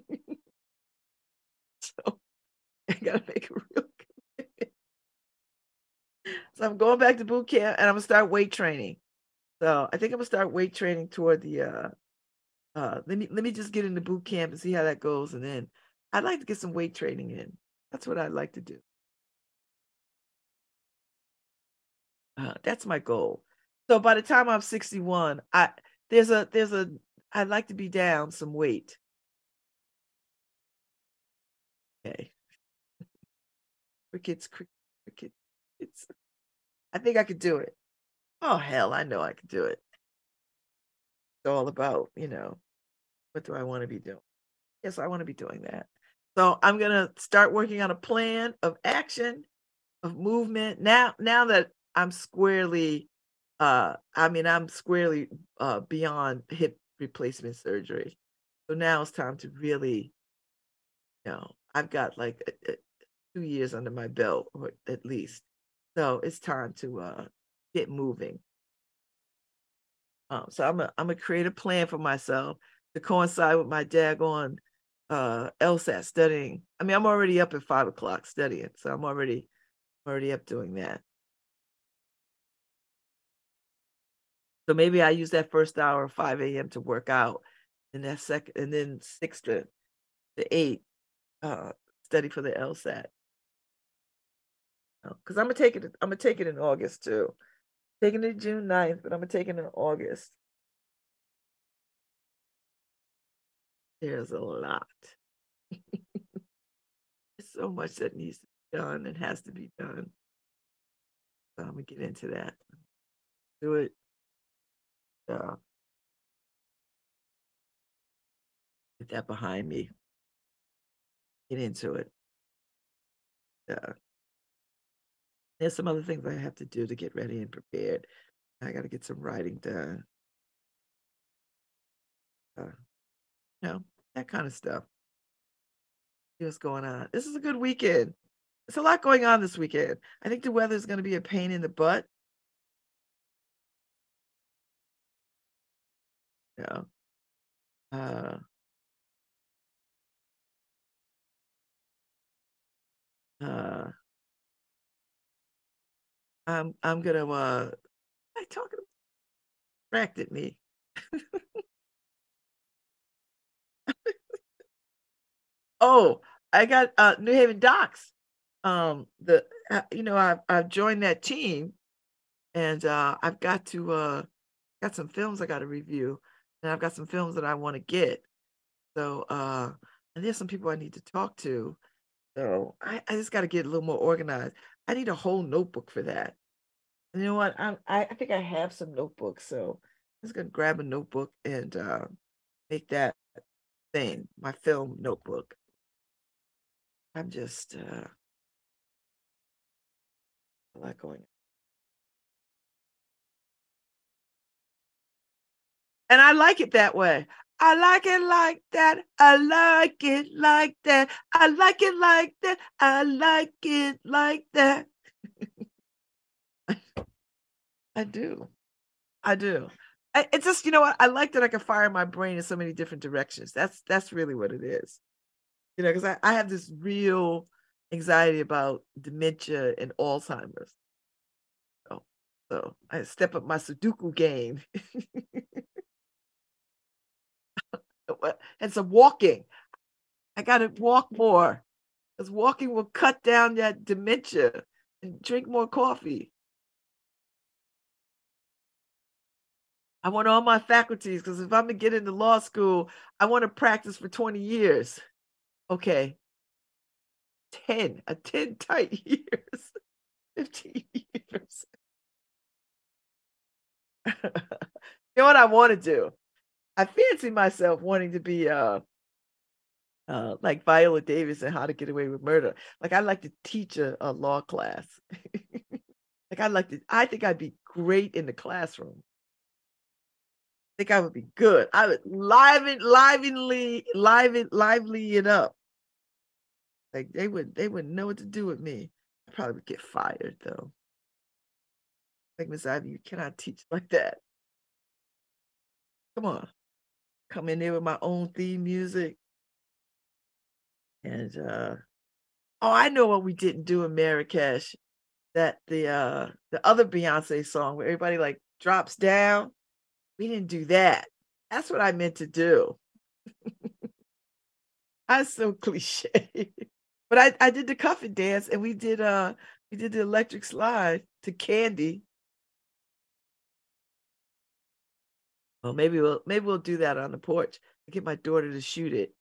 A: so I gotta make a real commitment. So I'm going back to boot camp and I'm gonna start weight training. So I think I'm gonna start weight training toward the uh uh let me let me just get into boot camp and see how that goes. And then I'd like to get some weight training in. That's what I'd like to do. Uh, that's my goal. So by the time I'm 61, I there's a there's a I'd like to be down some weight. Okay. Crickets, crickets, crickets. I think I could do it. Oh hell, I know I could do it. All about, you know, what do I want to be doing? Yes, I want to be doing that. So I'm gonna start working on a plan of action, of movement. Now, now that I'm squarely uh I mean I'm squarely uh beyond hip replacement surgery. So now it's time to really, you know, I've got like a, a, two years under my belt, or at least. So it's time to uh get moving. Um, so I'm a, I'm gonna create a plan for myself to coincide with my daggone uh LSAT studying. I mean, I'm already up at five o'clock studying, so I'm already already up doing that. So maybe I use that first hour of 5 a.m. to work out, and that second, and then six to, to eight, uh, study for the LSAT. Because I'm gonna take it. I'm gonna take it in August too. Taking it June 9th, but I'm gonna take it in August. There's a lot. There's so much that needs to be done and has to be done. So I'm gonna get into that. Do it. Yeah. Get that behind me. Get into it. Yeah. There's some other things I have to do to get ready and prepared. I got to get some writing done. Uh, you know, that kind of stuff. See what's going on. This is a good weekend. There's a lot going on this weekend. I think the weather is going to be a pain in the butt. Yeah. Uh, uh I'm I'm gonna uh I talking distracted me. oh, I got uh New Haven Docs. Um the uh, you know I've I've joined that team and uh I've got to uh got some films I got to review and I've got some films that I want to get. So uh and there's some people I need to talk to. So I, I just got to get a little more organized. I need a whole notebook for that. And you know what? I I, think I have some notebooks, so I'm just gonna grab a notebook and uh, make that thing my film notebook. I'm just uh, going. And I like it that way. I like it like that. I like it like that. I like it like that. I like it like that. I do. I do. I, it's just, you know what? I like that I can fire my brain in so many different directions. That's that's really what it is. You know, because I, I have this real anxiety about dementia and Alzheimer's. So, so I step up my Sudoku game. and some walking. I got to walk more because walking will cut down that dementia and drink more coffee. I want all my faculties because if I'm gonna get into law school, I want to practice for 20 years. Okay. 10, a 10 tight years, 15 years. you know what I want to do? I fancy myself wanting to be uh uh, like Viola Davis and How to Get Away with Murder. Like I'd like to teach a, a law class. like I'd like to. I think I'd be great in the classroom. I think I would be good. I would liven, livenly, liven, lively it up. Like they would, they wouldn't know what to do with me. I probably would get fired though. Like Miss Ivy, you cannot teach like that. Come on, come in there with my own theme music. And uh oh, I know what we didn't do in Marrakesh. That the uh the other Beyonce song where everybody like drops down. We didn't do that. That's what I meant to do. I'm so cliche. but I, I did the cuffing dance and we did uh we did the electric slide to candy. Well, maybe we'll maybe we'll do that on the porch. I get my daughter to shoot it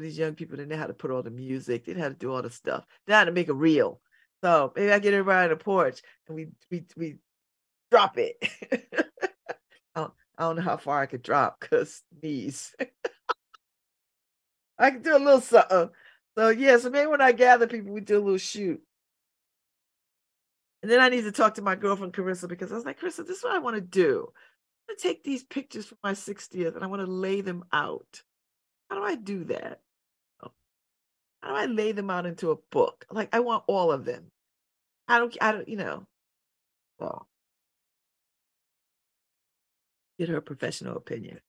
A: these young people didn't know how to put all the music, they didn't know how to do all the stuff. They had to make a reel. So maybe I get everybody on the porch and we we we drop it. I, don't, I don't know how far I could drop because knees. I can do a little something. So yeah, so maybe when I gather people, we do a little shoot. And then I need to talk to my girlfriend Carissa because I was like, Carissa, this is what I want to do. I want to take these pictures for my 60th and I want to lay them out. How do I do that? Oh. How do I lay them out into a book? Like I want all of them. I don't I don't, you know. So get her professional opinion.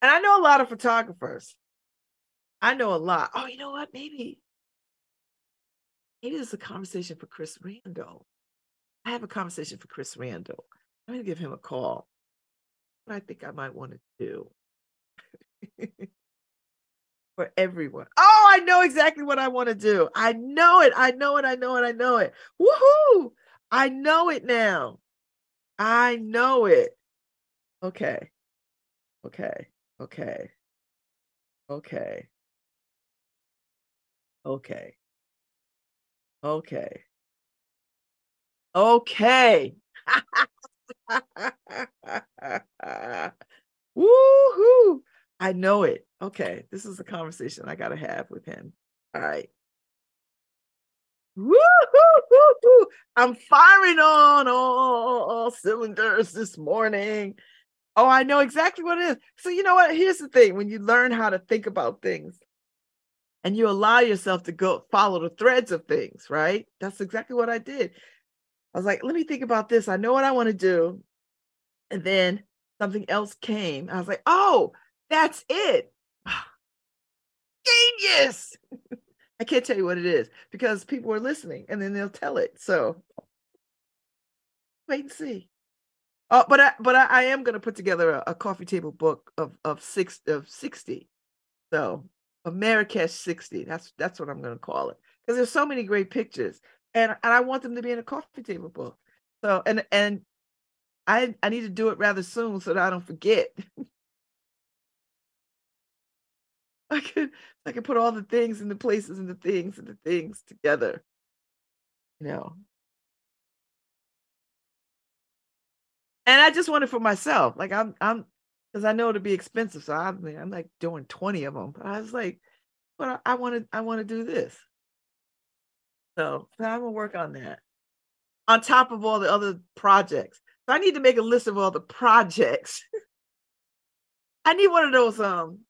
A: And I know a lot of photographers. I know a lot. Oh, you know what? Maybe, maybe this is a conversation for Chris Randall. I have a conversation for Chris Randall. I'm gonna give him a call. What I think I might want to do. for everyone. Oh, I know exactly what I want to do. I know it. I know it. I know it. I know it. Woohoo! I know it now. I know it. Okay. Okay. Okay. Okay. Okay. Okay. Okay. Woohoo! I know it. Okay, this is a conversation I got to have with him. All right. Woo-hoo-hoo-hoo. I'm firing on all, all cylinders this morning. Oh, I know exactly what it is. So, you know what? Here's the thing when you learn how to think about things and you allow yourself to go follow the threads of things, right? That's exactly what I did. I was like, let me think about this. I know what I want to do. And then something else came. I was like, oh, that's it. Genius. I can't tell you what it is because people are listening and then they'll tell it. So wait and see. Oh, but I but I, I am gonna put together a, a coffee table book of of six of 60. So Marrakesh 60. That's that's what I'm gonna call it. Because there's so many great pictures. And and I want them to be in a coffee table book. So and and I I need to do it rather soon so that I don't forget. I could I could put all the things and the places and the things and the things together. You know. And I just want it for myself. Like I'm I'm because I know it'll be expensive. So I'm I'm like doing 20 of them. But I was like, but I want to I want to do this. So, I'm gonna work on that. On top of all the other projects. So I need to make a list of all the projects. I need one of those um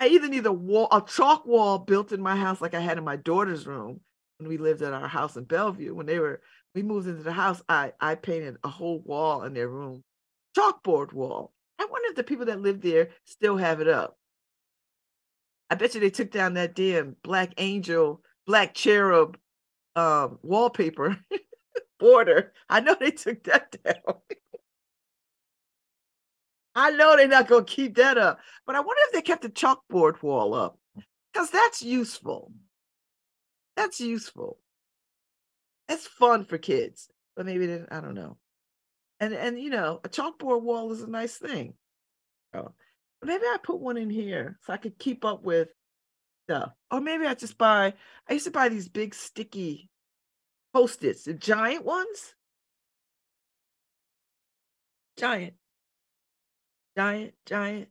A: I either need a wall, a chalk wall built in my house, like I had in my daughter's room when we lived at our house in Bellevue. When they were, we moved into the house, I I painted a whole wall in their room, chalkboard wall. I wonder if the people that live there still have it up. I bet you they took down that damn black angel, black cherub um, wallpaper border. I know they took that down. I know they're not going to keep that up, but I wonder if they kept the chalkboard wall up because that's useful. That's useful. It's fun for kids, but maybe they, I don't know. And and you know, a chalkboard wall is a nice thing. So maybe I put one in here so I could keep up with stuff. Or maybe I just buy. I used to buy these big sticky post-its, the giant ones. Giant giant, giant.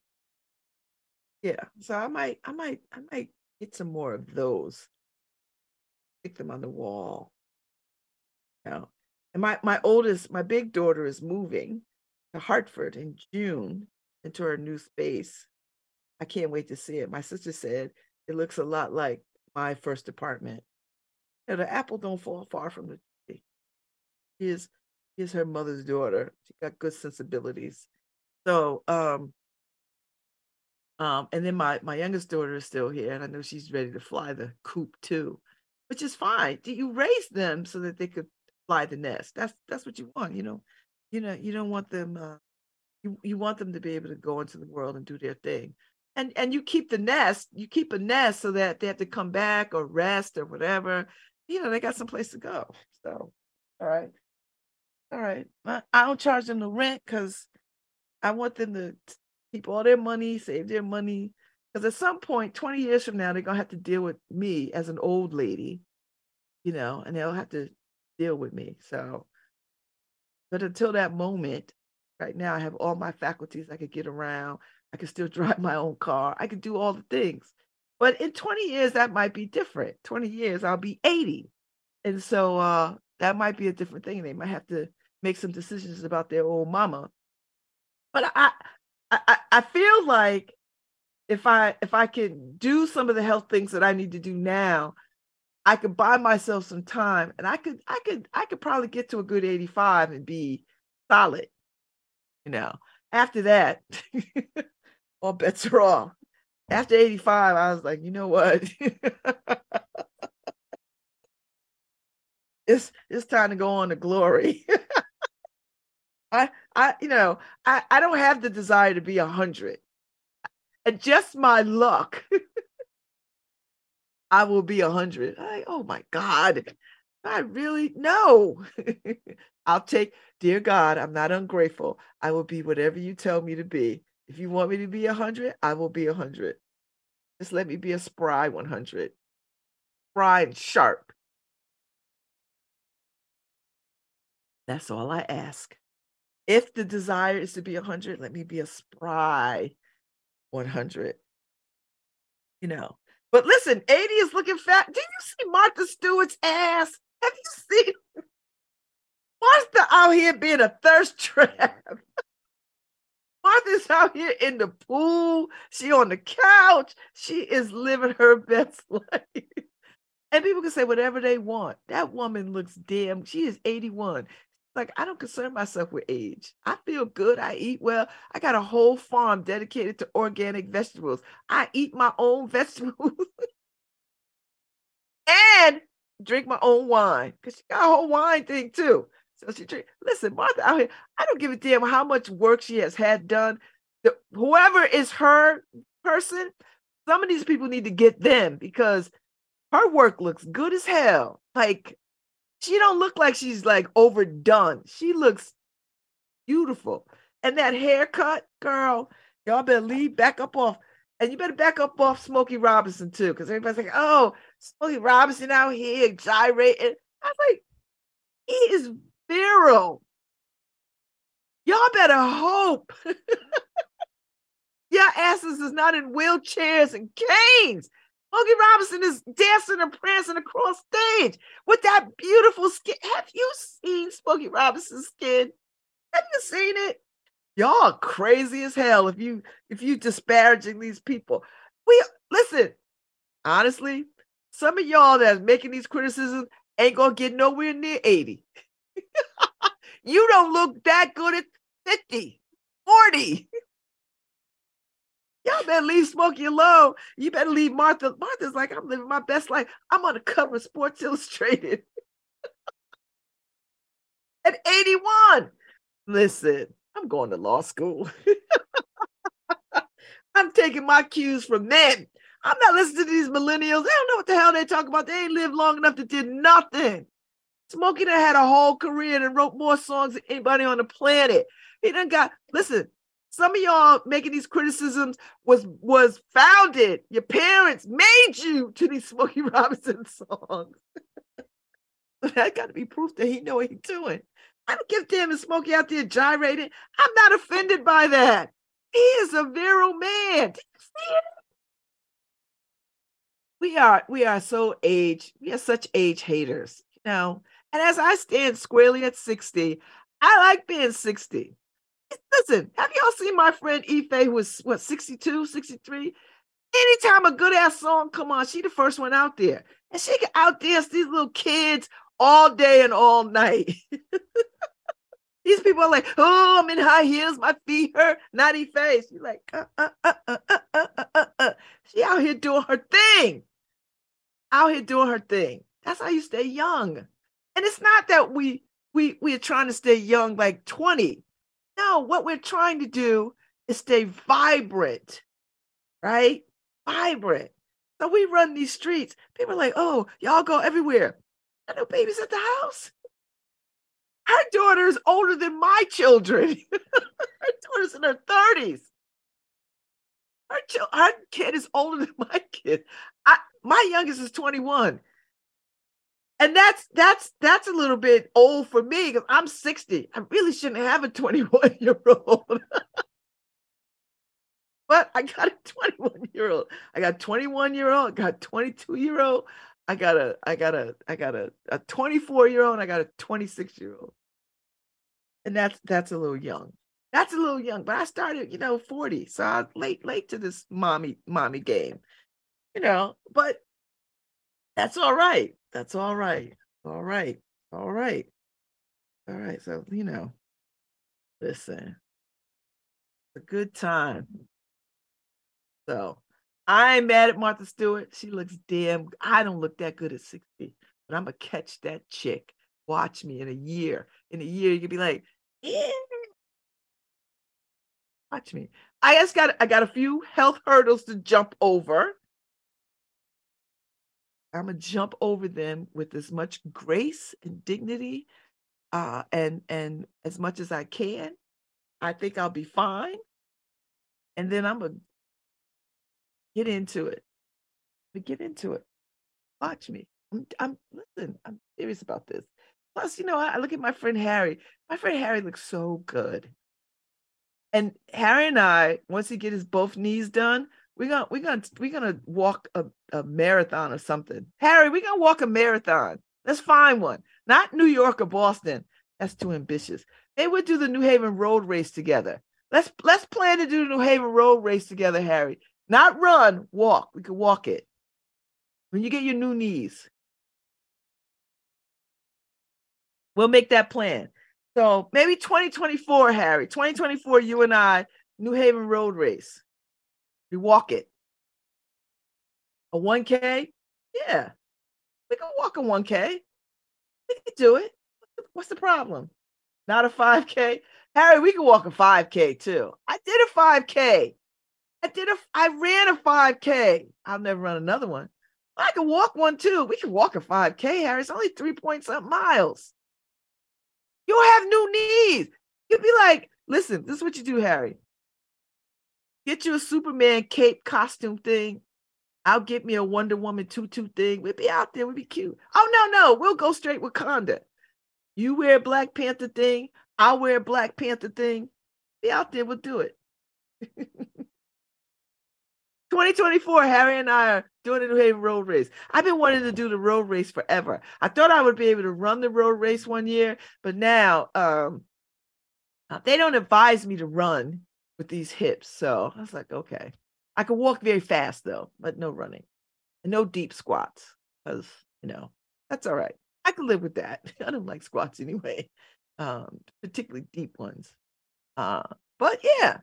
A: Yeah. So I might, I might, I might get some more of those. Stick them on the wall. Now, and my my oldest, my big daughter is moving to Hartford in June into her new space. I can't wait to see it. My sister said it looks a lot like my first apartment. Know, the apple don't fall far from the tree. She is, she is her mother's daughter. She got good sensibilities. So, um, um, and then my my youngest daughter is still here, and I know she's ready to fly the coop too, which is fine. Do you raise them so that they could fly the nest? That's that's what you want, you know. You know, you don't want them. Uh, you you want them to be able to go into the world and do their thing, and and you keep the nest. You keep a nest so that they have to come back or rest or whatever. You know, they got some place to go. So, all right, all right. I, I don't charge them the rent because I want them to keep all their money, save their money. Because at some point, 20 years from now, they're going to have to deal with me as an old lady, you know, and they'll have to deal with me. So, but until that moment, right now, I have all my faculties. I could get around. I can still drive my own car. I can do all the things. But in 20 years, that might be different. 20 years, I'll be 80. And so uh, that might be a different thing. They might have to make some decisions about their old mama but I, I I feel like if I if I can do some of the health things that I need to do now, I could buy myself some time and I could I could I could probably get to a good 85 and be solid. You know, after that, all bets are off. After 85, I was like, you know what? it's it's time to go on to glory. I, I, you know, I, I don't have the desire to be a hundred. And just my luck, I will be a hundred. Oh my God. I really no. I'll take, dear God, I'm not ungrateful. I will be whatever you tell me to be. If you want me to be a hundred, I will be a hundred. Just let me be a spry 100. Spry and sharp. That's all I ask. If the desire is to be 100, let me be a spry 100. You know. But listen, 80 is looking fat. Did you see Martha Stewart's ass? Have you seen Martha out here being a thirst trap? Martha's out here in the pool. She on the couch. She is living her best life. And people can say whatever they want. That woman looks damn. She is 81 like I don't concern myself with age. I feel good. I eat well. I got a whole farm dedicated to organic vegetables. I eat my own vegetables. and drink my own wine because she got a whole wine thing too. So she. Listen, Martha out here, I don't give a damn how much work she has had done. The, whoever is her person, some of these people need to get them because her work looks good as hell. Like she don't look like she's like overdone. She looks beautiful. And that haircut, girl, y'all better leave back up off. And you better back up off Smokey Robinson too, because everybody's like, oh, Smokey Robinson out here gyrating. I was like, he is virile. Y'all better hope your asses is not in wheelchairs and canes. Smokey Robinson is dancing and prancing across stage with that beautiful skin. Have you seen Smokey Robinson's skin? Have you seen it? Y'all crazy as hell if you if you disparaging these people. We listen, honestly, some of y'all that's making these criticisms ain't gonna get nowhere near 80. you don't look that good at 50, 40. Y'all better leave Smokey alone. You better leave Martha. Martha's like, I'm living my best life. I'm on the cover of Sports Illustrated at 81. Listen, I'm going to law school. I'm taking my cues from them. I'm not listening to these millennials. They don't know what the hell they talk about. They ain't lived long enough to do nothing. Smokey done had a whole career and wrote more songs than anybody on the planet. He done got listen. Some of y'all making these criticisms was was founded. Your parents made you to these Smokey Robinson songs. that got to be proof that he know what he's doing. I don't give a damn if Smokey out there gyrating. I'm not offended by that. He is a virile man. We are we are so age, we are such age haters, you know. And as I stand squarely at 60, I like being 60. Listen, have y'all seen my friend Ife, who is what 62, 63? Anytime a good ass song come on, she the first one out there. And she can outdance these little kids all day and all night. these people are like, oh, I'm in high heels, my feet hurt, Not Ife. She's like, uh uh, uh, uh, uh, uh, uh, uh, uh. She out here doing her thing. Out here doing her thing. That's how you stay young. And it's not that we we we're trying to stay young like 20. No, what we're trying to do is stay vibrant, right? Vibrant. So we run these streets. People are like, oh, y'all go everywhere. I know babies at the house. Her daughter is older than my children. her daughter's in her 30s. Her, ch- her kid is older than my kid. I, my youngest is 21. And that's that's that's a little bit old for me because I'm 60. I really shouldn't have a 21 year old. but I got a 21 year old. I got 21 year old. I got 22 year old. I got a I got a I got a, a 24 year old. I got a 26 year old. And that's that's a little young. That's a little young, but I started, you know, 40. So I was late, late to this mommy, mommy game. You know, but that's all right. That's all right. All right. All right. All right. So, you know, listen. A good time. So I ain't mad at Martha Stewart. She looks damn. I don't look that good at 60, but I'm gonna catch that chick. Watch me in a year. In a year, you can be like, yeah. Watch me. I just got I got a few health hurdles to jump over. I'm gonna jump over them with as much grace and dignity, uh, and and as much as I can. I think I'll be fine. And then I'm gonna get into it. But get into it. Watch me. I'm, I'm listen. I'm serious about this. Plus, you know, I, I look at my friend Harry. My friend Harry looks so good. And Harry and I, once he get his both knees done, we're gonna we're gonna we're gonna walk a, a marathon or something. Harry, we're gonna walk a marathon. Let's find one. Not New York or Boston. That's too ambitious. Maybe we'll do the New Haven Road Race together. Let's let's plan to do the New Haven Road Race together, Harry. Not run, walk. We can walk it. When you get your new knees. We'll make that plan. So maybe 2024, Harry. 2024, you and I, New Haven Road Race. We walk it. A 1K? Yeah. We can walk a 1K. We can do it. What's the problem? Not a 5K. Harry, we can walk a 5K too. I did a 5K. I did a I ran a 5K. I'll never run another one. I can walk one too. We can walk a 5K, Harry. It's only three point something miles. You'll have new knees. You'll be like, listen, this is what you do, Harry. Get you a Superman cape costume thing. I'll get me a Wonder Woman tutu thing. We'd be out there. We'd be cute. Oh, no, no. We'll go straight Wakanda. You wear a Black Panther thing. I'll wear a Black Panther thing. Be out there. We'll do it. 2024, Harry and I are doing the New Haven Road Race. I've been wanting to do the road race forever. I thought I would be able to run the road race one year, but now um, uh, they don't advise me to run with these hips. So I was like, okay. I can walk very fast though, but no running and no deep squats because, you know, that's all right. I can live with that. I don't like squats anyway, um, particularly deep ones. Uh, but yeah,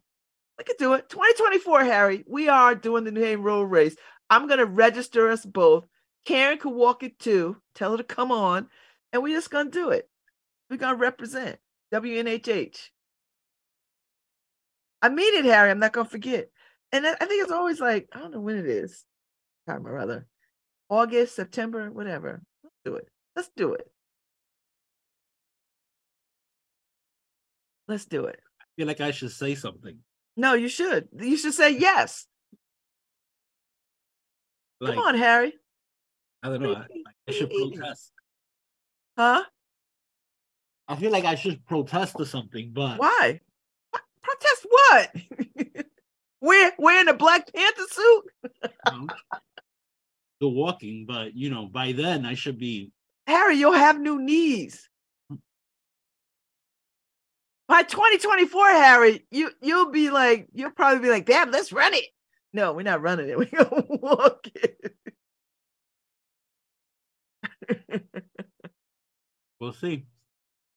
A: we could do it. 2024, Harry. We are doing the New Haven Road Race. I'm gonna register us both. Karen could walk it too. Tell her to come on, and we're just gonna do it. We're gonna represent WNHH. I mean it, Harry. I'm not gonna forget. And I I think it's always like I don't know when it is. Time or other, August, September, whatever. Let's do it. Let's do it. Let's do it.
E: I feel like I should say something.
A: No, you should. You should say yes.
E: Like
A: Come on, Harry.
E: I don't know. I, I should protest.
A: Huh?
E: I feel like I should protest or something, but
A: Why? Protest what? we're wearing a Black Panther suit?
E: um, the walking. But you know, by then I should be.
A: Harry, you'll have new knees. By 2024, Harry, you you'll be like, you'll probably be like, damn, let's run it. No, we're not running it. We're gonna walk it.
E: We'll see.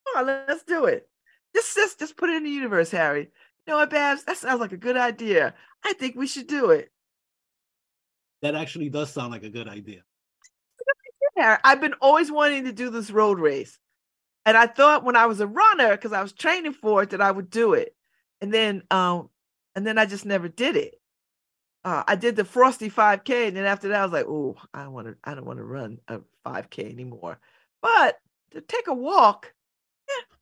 A: Come on, let's do it. Just, just, just put it in the universe, Harry. You know what, Babz? That sounds like a good idea. I think we should do it.
E: That actually does sound like a good idea.
A: I've been always wanting to do this road race. And I thought when I was a runner, because I was training for it, that I would do it. And then um, and then I just never did it. Uh, I did the Frosty 5K, and then after that, I was like, oh, I don't want to, I don't want to run a 5K anymore. But to take a walk, yeah,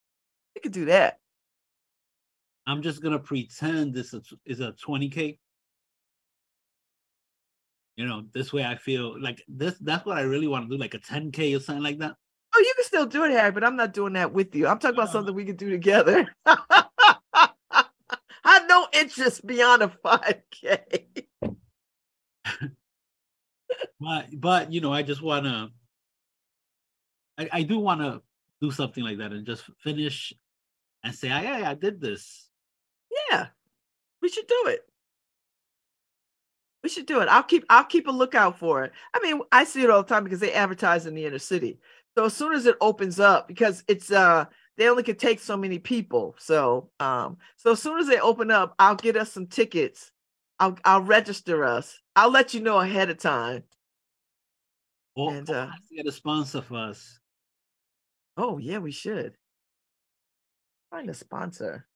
A: we could do that.
E: I'm just gonna pretend this is a 20k. You know, this way I feel like this. That's what I really want to do, like a 10k or something like that.
A: Oh, you can still do it, Harry, but I'm not doing that with you. I'm talking about
E: Uh.
A: something we can do together. I have no interest beyond a 5K.
E: But but you know, I just wanna. I, I do want to do something like that and just finish and say, "Hey, I did this."
A: Yeah, we should do it. We should do it. I'll keep I'll keep a lookout for it. I mean, I see it all the time because they advertise in the inner city. So as soon as it opens up, because it's uh they only could take so many people. So um so as soon as they open up, I'll get us some tickets. I'll I'll register us. I'll let you know ahead of time.
E: Or,
A: And,
E: or
A: uh,
E: get a sponsor for us.
A: Oh yeah, we should. Find a sponsor.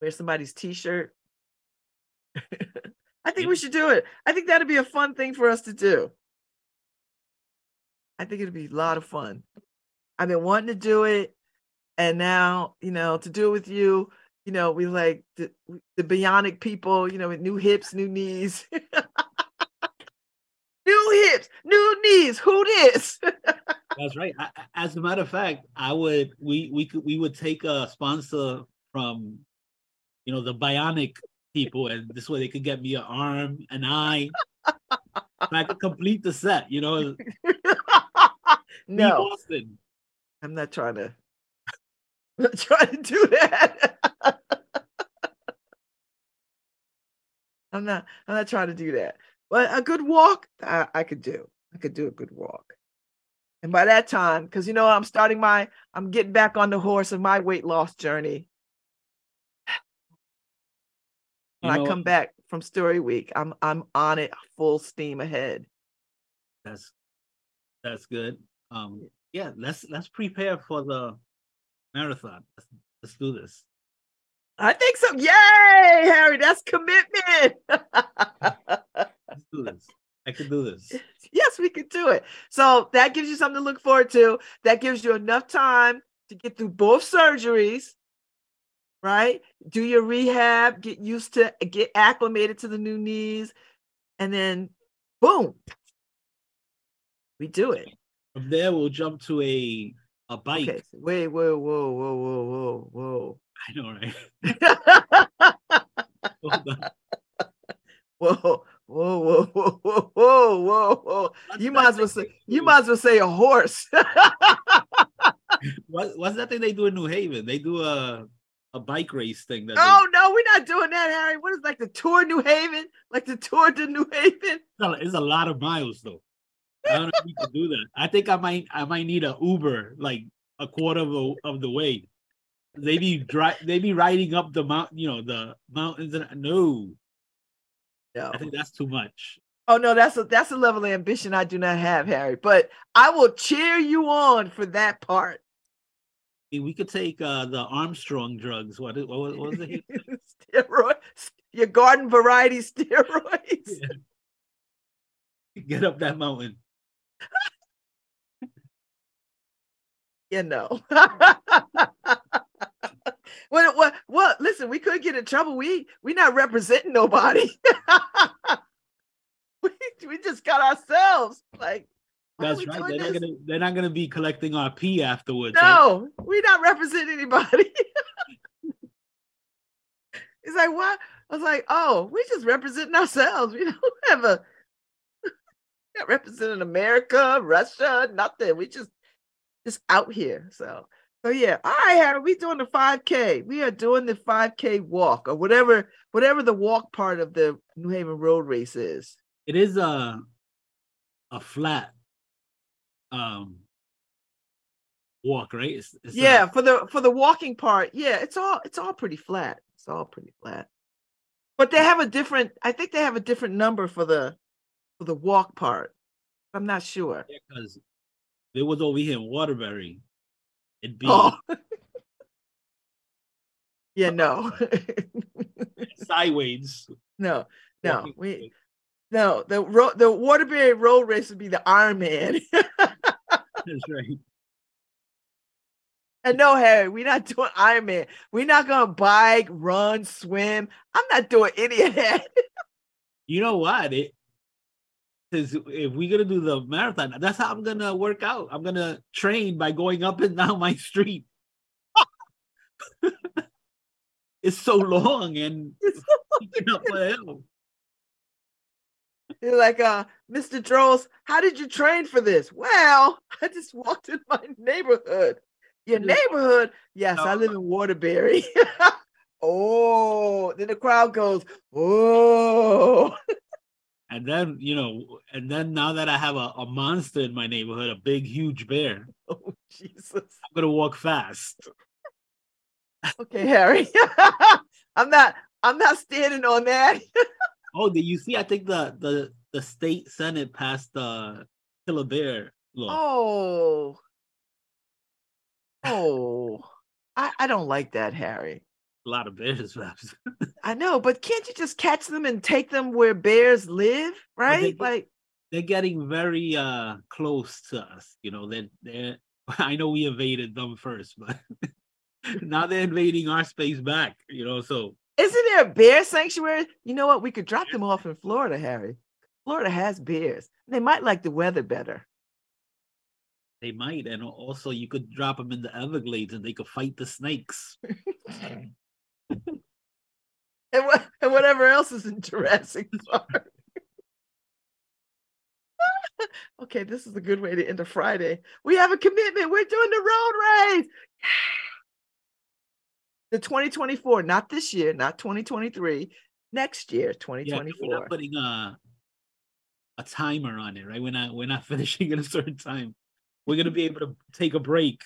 A: Wear somebody's t-shirt. I think we should do it. I think that'd be a fun thing for us to do. I think it'd be a lot of fun. I've been wanting to do it, and now you know to do it with you. You know, we like the the bionic people. You know, with new hips, new knees, new hips, new knees. Who this?
E: That's right. I, as a matter of fact, I would we we could we would take a sponsor from, you know, the bionic people, and this way they could get me an arm, an eye. and I could complete the set. You know,
A: no. I'm not trying to. I'm not trying to do that. I'm not. I'm not trying to do that. But a good walk, I, I could do. I could do a good walk. And by that time, because you know I'm starting my, I'm getting back on the horse of my weight loss journey. When
E: know,
A: I come back from Story Week, I'm I'm on it full steam ahead.
E: That's That's good. Um, yeah, let's let's prepare for the marathon. Let's, let's do this.
A: I think so. Yay, Harry, that's commitment.
E: Let's do this. I can do this.
A: yes, we can do it. So that gives you something to look forward to. That gives you enough time to get through both surgeries, right? Do your rehab, get used to, get acclimated to the new knees, and then boom, we do it.
E: From there, we'll jump to a a bike.
A: Okay. Wait, whoa, whoa, whoa, whoa, whoa, whoa.
E: I know, right?
A: whoa.
E: Hold on.
A: Whoa, whoa, whoa, whoa, whoa, whoa, whoa, whoa.
E: What's
A: You might as well say you might as well say a horse.
E: What, what's that thing they do in New Haven? They do a a bike race thing. That
A: oh no, we're not doing that, Harry. What is like the tour New Haven? Like the tour to New Haven?
E: it's a lot of miles though. I don't know if we can do that. I think I might I might need a Uber like a quarter of the, of the way. They be dri- they be riding up the mountain, you know, the mountains. And no,
A: No.
E: I think that's too much.
A: Oh no, that's a that's a level of ambition I do not have, Harry. But I will cheer you on for that part.
E: We could take uh, the Armstrong drugs. What, what, was- what was it?
A: Steroid, your garden variety steroids.
E: Get up that mountain.
A: you know. what what what listen, we could get in trouble. We we not representing nobody. we, we just got ourselves. Like Oh
E: That's right. They're not gonna they're not gonna be collecting our pee afterwards. right?
A: No, we not representing anybody. it's like what? I was like, oh, we just representing ourselves. We don't have a not representing America, Russia, nothing. We just just out here. So so yeah. All right, Harry, we doing the 5K. We are doing the 5K walk or whatever, whatever the walk part of the New Haven Road Race is.
E: It is a a flat um walk, right? It's, it's
A: yeah, for the for the walking part, yeah, it's all it's all pretty flat. It's all pretty flat. But they have a different, I think they have a different number for the for the walk part. I'm not sure.
E: because it was over here in Waterbury, it'd be
A: Oh. yeah, no.
E: sideways.
A: no, no.
E: walking
A: We. No, the road the Waterbury Road Race would be the Iron Man.
E: That's right.
A: and no, Harry, we're not doing Iron Man. We're not gonna bike, run, swim. I'm not doing any of that.
E: You know what? It is if we're gonna do the marathon, that's how I'm gonna work out. I'm gonna train by going up and down my street. it's so long and picking up a hill.
A: You're like, uh, Mr. Droles, how did you train for this? Well, I just walked in my neighborhood. Your neighborhood? Yes, I live in Waterbury. oh, then the crowd goes, oh.
E: And then, you know, and then now that I have a, a monster in my neighborhood, a big, huge bear,
A: Oh, Jesus.
E: I'm gonna walk fast.
A: Okay, Harry. I'm not I'm not standing on that.
E: Oh, did you see? I think the the the state senate passed the kill a bear law.
A: Oh. Oh. I, I don't like that, Harry.
E: A lot of bears left.
A: I know, but can't you just catch them and take them where bears live? Right?
E: get-
A: Like
E: They're getting very uh close to us. You know, they're they're I know we invaded them first, but now they're invading our space back, you know. So
A: Isn't there a bear sanctuary? You know what? We could drop them off in Florida, Harry. Florida has bears. They might like the weather better.
E: they might, and also you could drop them in the Everglades and they could fight the snakes.
A: And what and whatever else is in Jurassic Park. okay, this is a good way to end a Friday. We have a commitment. We're doing the road race. The 2024, not this year, not 2023, next year, 2024.
E: Yeah, we're
A: 2024.
E: not putting a a timer on it, right? We're not we're not finishing at a certain time. We're gonna be able to take a break.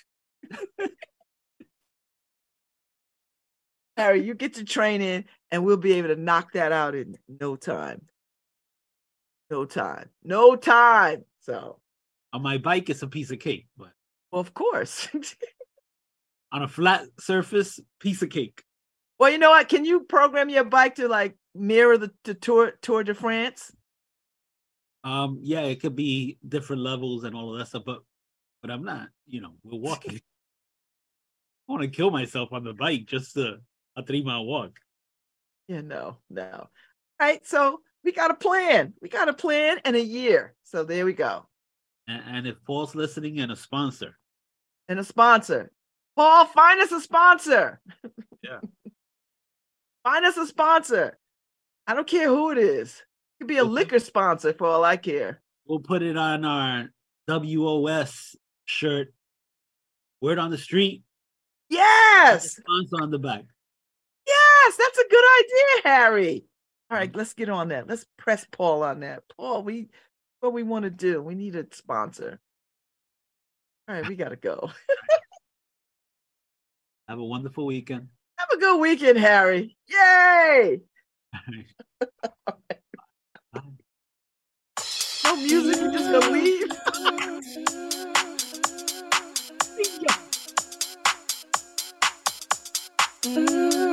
A: Harry, you get to training and we'll be able to knock that out in no time. No time. No time. So
E: On my bike, it's a piece of cake, but
A: Well, of course.
E: on a flat surface, piece of cake.
A: well, you know what? Can you program your bike to like mirror the, the Tour Tour de France?
E: Um, yeah, it could be different levels and all of that stuff, but but I'm not, you know, we're walking. I want to kill myself on the bike just to a three mile walk.
A: Yeah, no, no. All right, so we got a plan. We got a plan and a year. So there we go.
E: And, and if Paul's listening and a sponsor,
A: And a sponsor. Paul, find us a sponsor.
E: Yeah.
A: find us a sponsor. I don't care who it is. It could be a liquor sponsor for all I care.
E: we'll put it on our WOS shirt. Word on the street,
A: Yes.
E: sponsor on the back.
A: Yes, that's a good idea, Harry. All right, mm. let's get on that. Let's press Paul on that. Paul, we what we want to do. We need a sponsor. All right, we gotta go.
E: Have a wonderful weekend.
A: Have a good weekend, Harry. Yay! no music, you're just gonna leave.